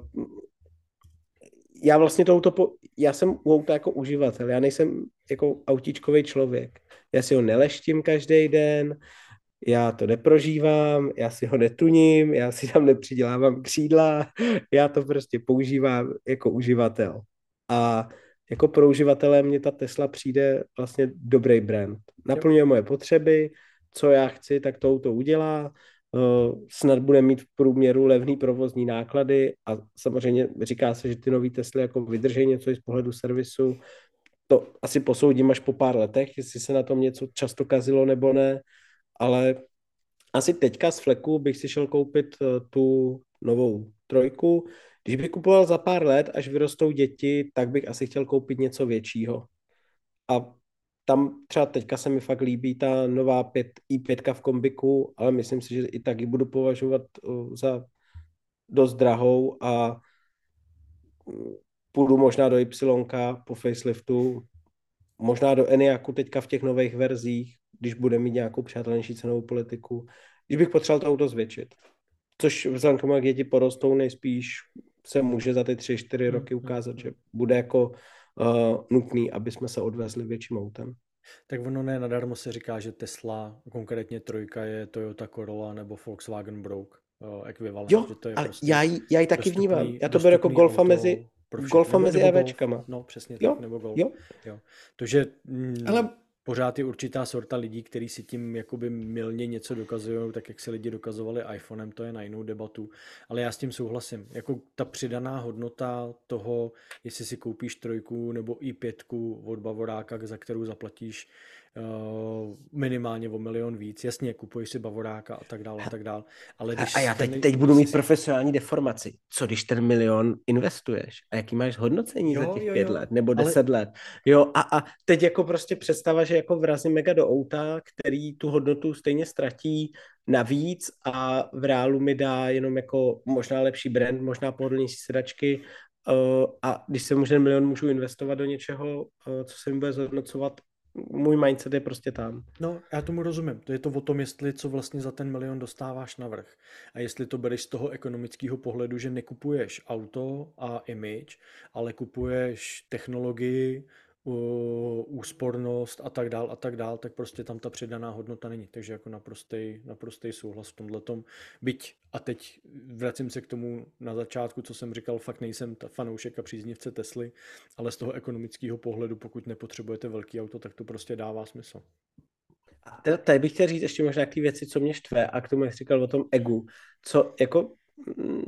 já vlastně to auto, po, já jsem u auta jako uživatel, já nejsem jako autíčkový člověk. Já si ho neleštím každý den, já to neprožívám, já si ho netuním, já si tam nepřidělávám křídla, já to prostě používám jako uživatel. A jako pro uživatele mě ta Tesla přijde vlastně dobrý brand. Naplňuje moje potřeby, co já chci, tak to auto udělá, eh, snad bude mít v průměru levný provozní náklady a samozřejmě říká se, že ty nové Tesly jako vydrží něco i z pohledu servisu. To asi posoudím až po pár letech, jestli se na tom něco často kazilo nebo ne, ale asi teďka z fleku bych si šel koupit eh, tu novou trojku. Když bych kupoval za pár let, až vyrostou děti, tak bych asi chtěl koupit něco většího. A tam třeba teďka se mi fakt líbí ta nová 5, i5 v kombiku, ale myslím si, že i tak ji budu považovat eh, za dost drahou a mm, půjdu možná do Y po faceliftu, možná do Eniaku teďka v těch nových verzích, když bude mít nějakou přátelnější cenovou politiku, když bych potřeboval to auto zvětšit. Což vzhledem k tomu, jak děti porostou, nejspíš se může za ty tři, čtyři hmm, roky hmm, ukázat, že hmm. bude jako uh, nutný, aby jsme se odvezli větším autem. Tak ono ne nadarmo se říká, že Tesla, konkrétně trojka, je Toyota Corolla nebo Volkswagen Brouk uh, ekvivalent. Jo, že to je ale prostě já, ji, já ji taky vnímám. Já to beru jako golfa mezi, golfa mezi EVčkama. No, přesně jo, tak, nebo golf. Jo. jo. To, že, mm, ale pořád je určitá sorta lidí, kteří si tím jakoby milně něco dokazují, tak jak si lidi dokazovali iPhonem, to je na jinou debatu. Ale já s tím souhlasím. Jako ta přidaná hodnota toho, jestli si koupíš trojku nebo i pětku od Bavoráka, za kterou zaplatíš minimálně o milion víc. Jasně, kupuješ si Bavoráka a tak dále a tak dále. Ale když a, já teď, teď budu mít si... profesionální deformaci. Co když ten milion investuješ? A jaký máš hodnocení jo, za těch jo, pět jo. let nebo deset ale... let? Jo, a, a teď jako prostě představa, že jako vrazím mega do auta, který tu hodnotu stejně ztratí navíc a v reálu mi dá jenom jako možná lepší brand, možná pohodlnější sedačky Uh, a když se může milion můžu investovat do něčeho, uh, co se mi bude zhodnocovat můj mindset je prostě tam. No, já tomu rozumím. To je to o tom, jestli co vlastně za ten milion dostáváš navrh. A jestli to bereš z toho ekonomického pohledu, že nekupuješ auto a image, ale kupuješ technologii, úspornost a tak dál a tak dál, tak prostě tam ta přidaná hodnota není. Takže jako naprostý, naprostý souhlas v tomhle Byť a teď vracím se k tomu na začátku, co jsem říkal, fakt nejsem ta fanoušek a příznivce Tesly, ale z toho ekonomického pohledu, pokud nepotřebujete velký auto, tak to prostě dává smysl. A tady bych chtěl říct ještě možná nějaké věci, co mě štve a k tomu, jak říkal o tom egu, co jako mm,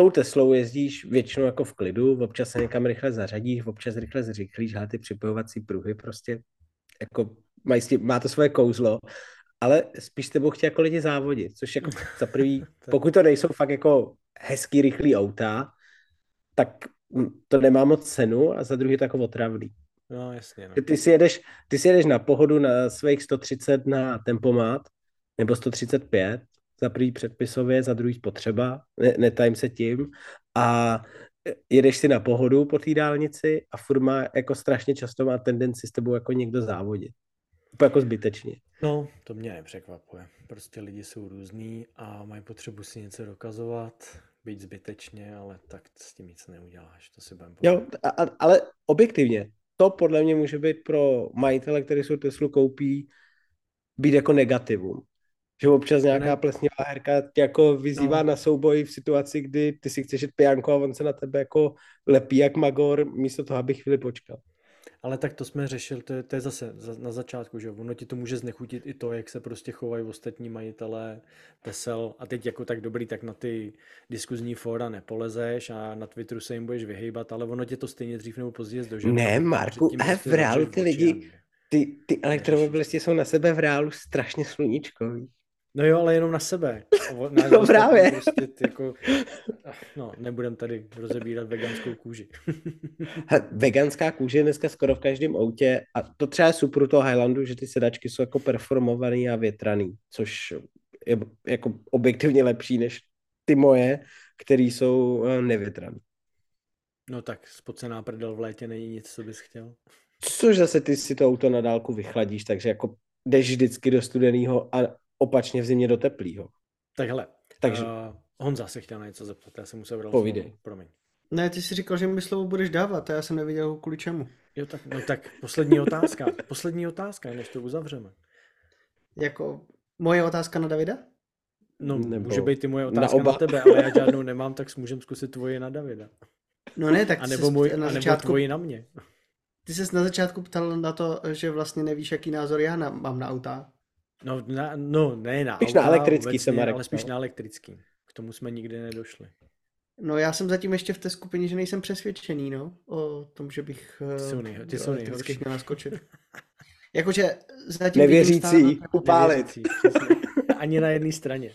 tou Teslou jezdíš většinou jako v klidu, občas se někam rychle zařadíš, občas rychle zrychlíš, ale ty připojovací pruhy prostě jako mají, má to svoje kouzlo, ale spíš s tebou chtějí jako lidi závodit, což jako za prvý, pokud to nejsou fakt jako hezký, rychlý auta, tak to nemá moc cenu a za druhý je to jako otravný. No, jasně. No. Ty, si jedeš, ty si jedeš na pohodu na svých 130 na tempomat nebo 135 za prvý předpisově, za druhý spotřeba, ne, netajím se tím. A jedeš si na pohodu po té dálnici a furt má jako strašně často má tendenci s tebou jako někdo závodit. Úplně jako zbytečně. No, to mě nepřekvapuje. Prostě lidi jsou různý a mají potřebu si něco dokazovat, být zbytečně, ale tak s tím nic neuděláš, to si budeme Jo, a, a, ale objektivně, to podle mě může být pro majitele, který jsou Teslu koupí, být jako negativum. Že občas nějaká ne. plesnivá herka tě jako vyzývá no. na souboj v situaci, kdy ty si chceš jít pijanko a on se na tebe jako lepí jak magor, místo toho, abych chvíli počkal. Ale tak to jsme řešili, to je, to je zase na začátku, že ono ti to může znechutit i to, jak se prostě chovají ostatní majitelé Tesel a teď jako tak dobrý, tak na ty diskuzní fóra nepolezeš a na Twitteru se jim budeš vyhejbat, ale ono tě to stejně dřív nebo později zdoží. Ne, Marku, a v reálu ty lidi, ty, ty elektromobilisti jsou na sebe v reálu strašně sluníčkoví. No jo, ale jenom na sebe. Na no právě. Prostě ty jako, no, nebudem tady rozebírat veganskou kůži. Veganská kůže je dneska skoro v každém autě a to třeba je super toho Highlandu, že ty sedačky jsou jako performovaný a větraný, což je jako objektivně lepší než ty moje, které jsou eh, nevětraný. No tak spocená prdel v létě není nic, co bys chtěl. Což zase ty si to auto na dálku vychladíš, takže jako jdeš vždycky do studeného a opačně v zimě do teplého. Takhle. Takže... Uh, Honza se chtěl na něco zeptat, já jsem musel vrátit. Povídej. Promiň. Ne, ty jsi říkal, že mi slovo budeš dávat a já jsem nevěděl kvůli čemu. Jo, tak, no tak poslední otázka. Poslední otázka, než to uzavřeme. Jako moje otázka na Davida? No, Nebo může být i moje otázka na, na tebe, ale já žádnou nemám, tak můžem zkusit tvoje na Davida. No ne, tak a nebo, můj, na začátku, tvoji na mě. Ty jsi na začátku ptal na to, že vlastně nevíš, jaký názor já na, mám na auta. No, na, no ne na spíš auta, na elektrický obecně, jsem Ale spíš na elektrický. K tomu jsme nikdy nedošli. No já jsem zatím ještě v té skupině, že nejsem přesvědčený, no, o tom, že bych ty jsou, nejho, ty jsou nejhorší. měl naskočit. Jakože zatím Nevěřící, upálit. Ani na jedné straně.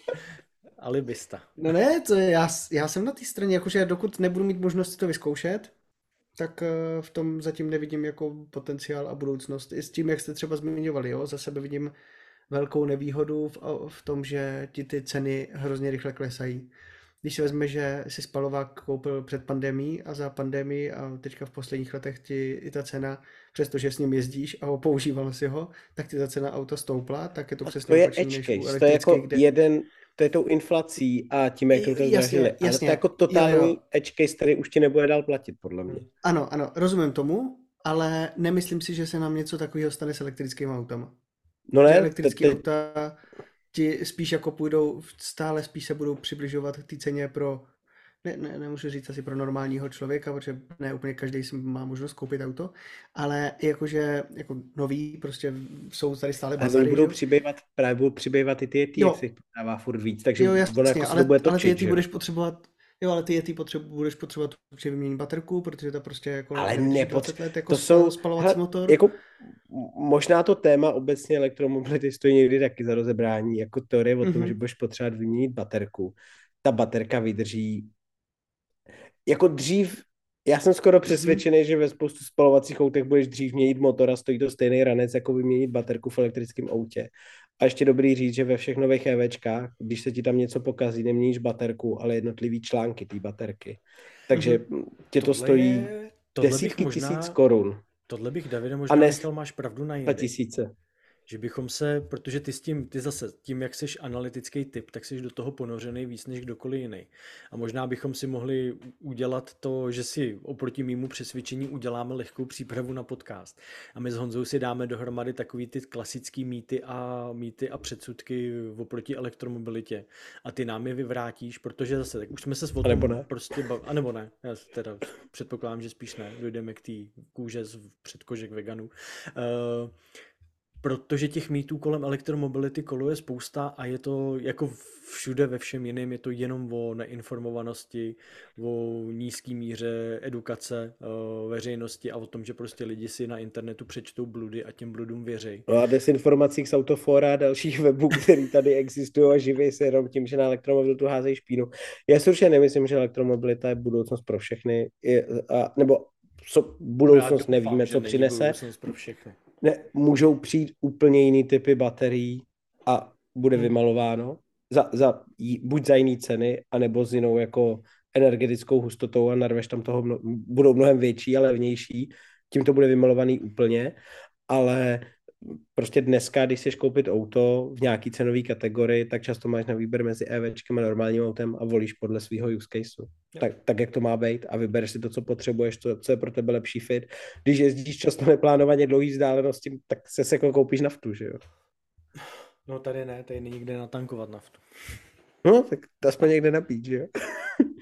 Alibista. No ne, to je, já, já jsem na té straně, jakože dokud nebudu mít možnost si to vyzkoušet, tak eh, v tom zatím nevidím jako potenciál a budoucnost. I s tím, jak jste třeba zmiňovali, jo, za sebe vidím velkou nevýhodu v, v tom, že ti ty ceny hrozně rychle klesají. Když si vezme, že si spalovák koupil před pandemí a za pandemii a teďka v posledních letech ti i ta cena, přestože s ním jezdíš a používal si ho, tak ti ta cena auta stoupla, tak je to přesně to je edge case, to je jako kde... jeden, to je tou inflací a tím, jak to zdražili. Ale to je jako totální jo, jo. edge case, který už ti nebude dál platit, podle mě. Ano, ano, rozumím tomu, ale nemyslím si, že se nám něco takového stane s elektrickými autama. No ne, elektrické te... auta ti spíš jako půjdou, stále spíš se budou přibližovat té ceně pro, ne, ne, nemůžu říct asi pro normálního člověka, protože ne úplně každý si má možnost koupit auto, ale jakože jako nový, prostě jsou tady stále bazary. Ale budou přibývat, právě budou přibývat i ty se prodává furt víc, takže jo, jasně, ono jako ale, bude točit, ale ty Yeti budeš potřebovat Jo, ale ty Yeti potřebu, budeš potřebovat určitě vyměnit baterku, protože to prostě jako ale nepotře- let jako to jsou, spalovací hele, motor. Jako, možná to téma obecně elektromobility stojí někdy taky za rozebrání, jako teorie o tom, mm-hmm. že budeš potřebovat vyměnit baterku. Ta baterka vydrží jako dřív, já jsem skoro mhm. přesvědčený, mm-hmm. že ve spoustu spalovacích autech budeš dřív měnit motor a stojí to stejný ranec, jako vyměnit baterku v elektrickém autě. A ještě dobrý říct, že ve všech nových EVčkách, když se ti tam něco pokazí, neměníš baterku, ale jednotlivý články té baterky. Takže mm-hmm. tě to tohle stojí je, desítky možná, tisíc korun. Tohle bych, Davide, možná a ne, myslel, máš pravdu na tisíce že bychom se, protože ty s tím, ty zase tím, jak jsi analytický typ, tak jsi do toho ponořený víc než kdokoliv jiný. A možná bychom si mohli udělat to, že si oproti mýmu přesvědčení uděláme lehkou přípravu na podcast. A my s Honzou si dáme dohromady takový ty klasický mýty a mýty a předsudky oproti elektromobilitě. A ty nám je vyvrátíš, protože zase, tak už jsme se s nebo ne. prostě bav... A nebo ne, já teda předpokládám, že spíš ne, dojdeme k té kůže z předkožek veganů. Uh, protože těch mýtů kolem elektromobility koluje spousta a je to jako všude ve všem jiném, je to jenom o neinformovanosti, o nízký míře edukace o veřejnosti a o tom, že prostě lidi si na internetu přečtou bludy a těm bludům věří. No a desinformacích z Autofora a dalších webů, které tady existují a živí se jenom tím, že na elektromobilitu házejí špínu. Já si určitě nemyslím, že elektromobilita je budoucnost pro všechny, je, a, nebo co, budoucnost nevíme, co přinese. Budoucnost pro všechny ne, můžou přijít úplně jiný typy baterií a bude hmm. vymalováno za, za, buď za jiný ceny, anebo s jinou jako energetickou hustotou a narveš tam toho, mno, budou mnohem větší a levnější, tím to bude vymalovaný úplně, ale prostě dneska, když chceš koupit auto v nějaký cenové kategorii, tak často máš na výběr mezi EVčkem a normálním autem a volíš podle svého use caseu. Tak, tak, jak to má být a vybereš si to, co potřebuješ, to, co je pro tebe lepší fit. Když jezdíš často neplánovaně dlouhý vzdálenosti, tak se se koupíš naftu, že jo? No tady ne, tady není kde natankovat naftu. No, tak to aspoň někde napít, že jo?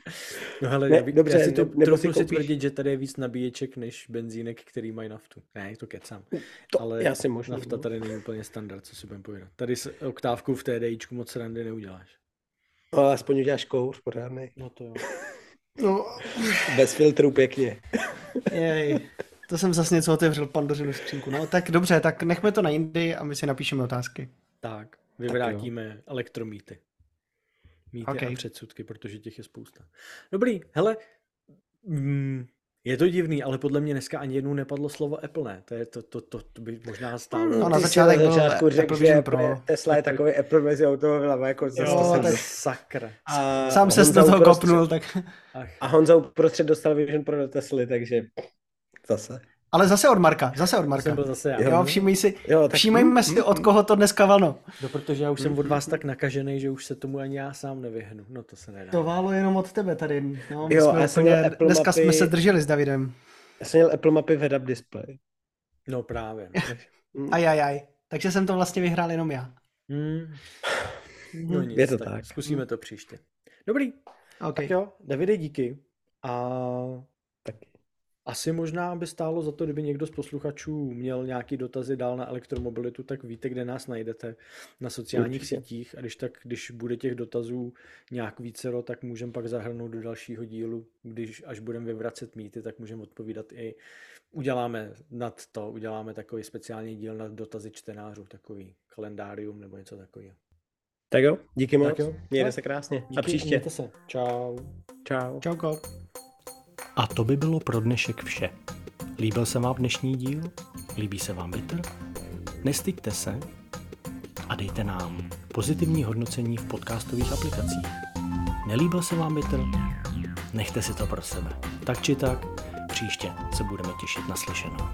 No hele, ne, já, dobře, já si to ne, trochu si, koupíš... tvrdit, že tady je víc nabíječek než benzínek, který mají naftu. Ne, to kecám. To Ale já si možná. Nafta tady není úplně standard, co si budeme povídat. Tady s oktávkou v TDIčku moc randy neuděláš. No, ale aspoň uděláš kouř pořádný. No to jo. No. Bez filtru pěkně. Jej. To jsem zase něco otevřel, pandořinu skřínku. No tak dobře, tak nechme to na jindy a my si napíšeme otázky. Tak, vyvrátíme tak elektromýty mýty okay. a předsudky, protože těch je spousta. Dobrý, hele, mm, je to divný, ale podle mě dneska ani jednou nepadlo slovo Apple, ne? To, je, to, to, to, to by možná stálo. No, na začátek byl začátku řekl, že Pro. Tesla je takový Apple mezi automobilama, jako jo, to tak sakra. A Sám se do toho kopnul, tak... Ach. A Honza uprostřed dostal Vision Pro do Tesly, takže zase. Ale zase od Marka, zase od Marka. Jsem byl zase já. Jo, všímej si, jo, tak... všímejme si, od koho to dneska vano. No, protože já už jsem od vás tak nakažený, že už se tomu ani já sám nevyhnu. No to se nedá. To válo jenom od tebe tady. No, jo, jsme úplně, dneska mapy... jsme se drželi s Davidem. Já jsem měl Apple mapy v head-up display. No právě. Ajajaj. Takže jsem to vlastně vyhrál jenom já. Hmm. No nic, je to tak. tak. Zkusíme to příště. Dobrý. Okay. Tak jo, Davide, díky. A asi možná by stálo za to, kdyby někdo z posluchačů měl nějaký dotazy dál na elektromobilitu, tak víte, kde nás najdete na sociálních Určitě. sítích a když tak, když bude těch dotazů nějak vícero, tak můžeme pak zahrnout do dalšího dílu, když až budeme vyvracet mýty, tak můžeme odpovídat i, uděláme nad to, uděláme takový speciální díl na dotazy čtenářů, takový kalendárium nebo něco takového. Tak jo, díky moc, mějte se krásně díky, a příště. Mějte se, čau. Čau. Čauko. A to by bylo pro dnešek vše. Líbil se vám dnešní díl? Líbí se vám Bitter? Nestyďte se a dejte nám pozitivní hodnocení v podcastových aplikacích. Nelíbil se vám Bitter? Nechte si to pro sebe. Tak či tak, příště se budeme těšit na slyšenou.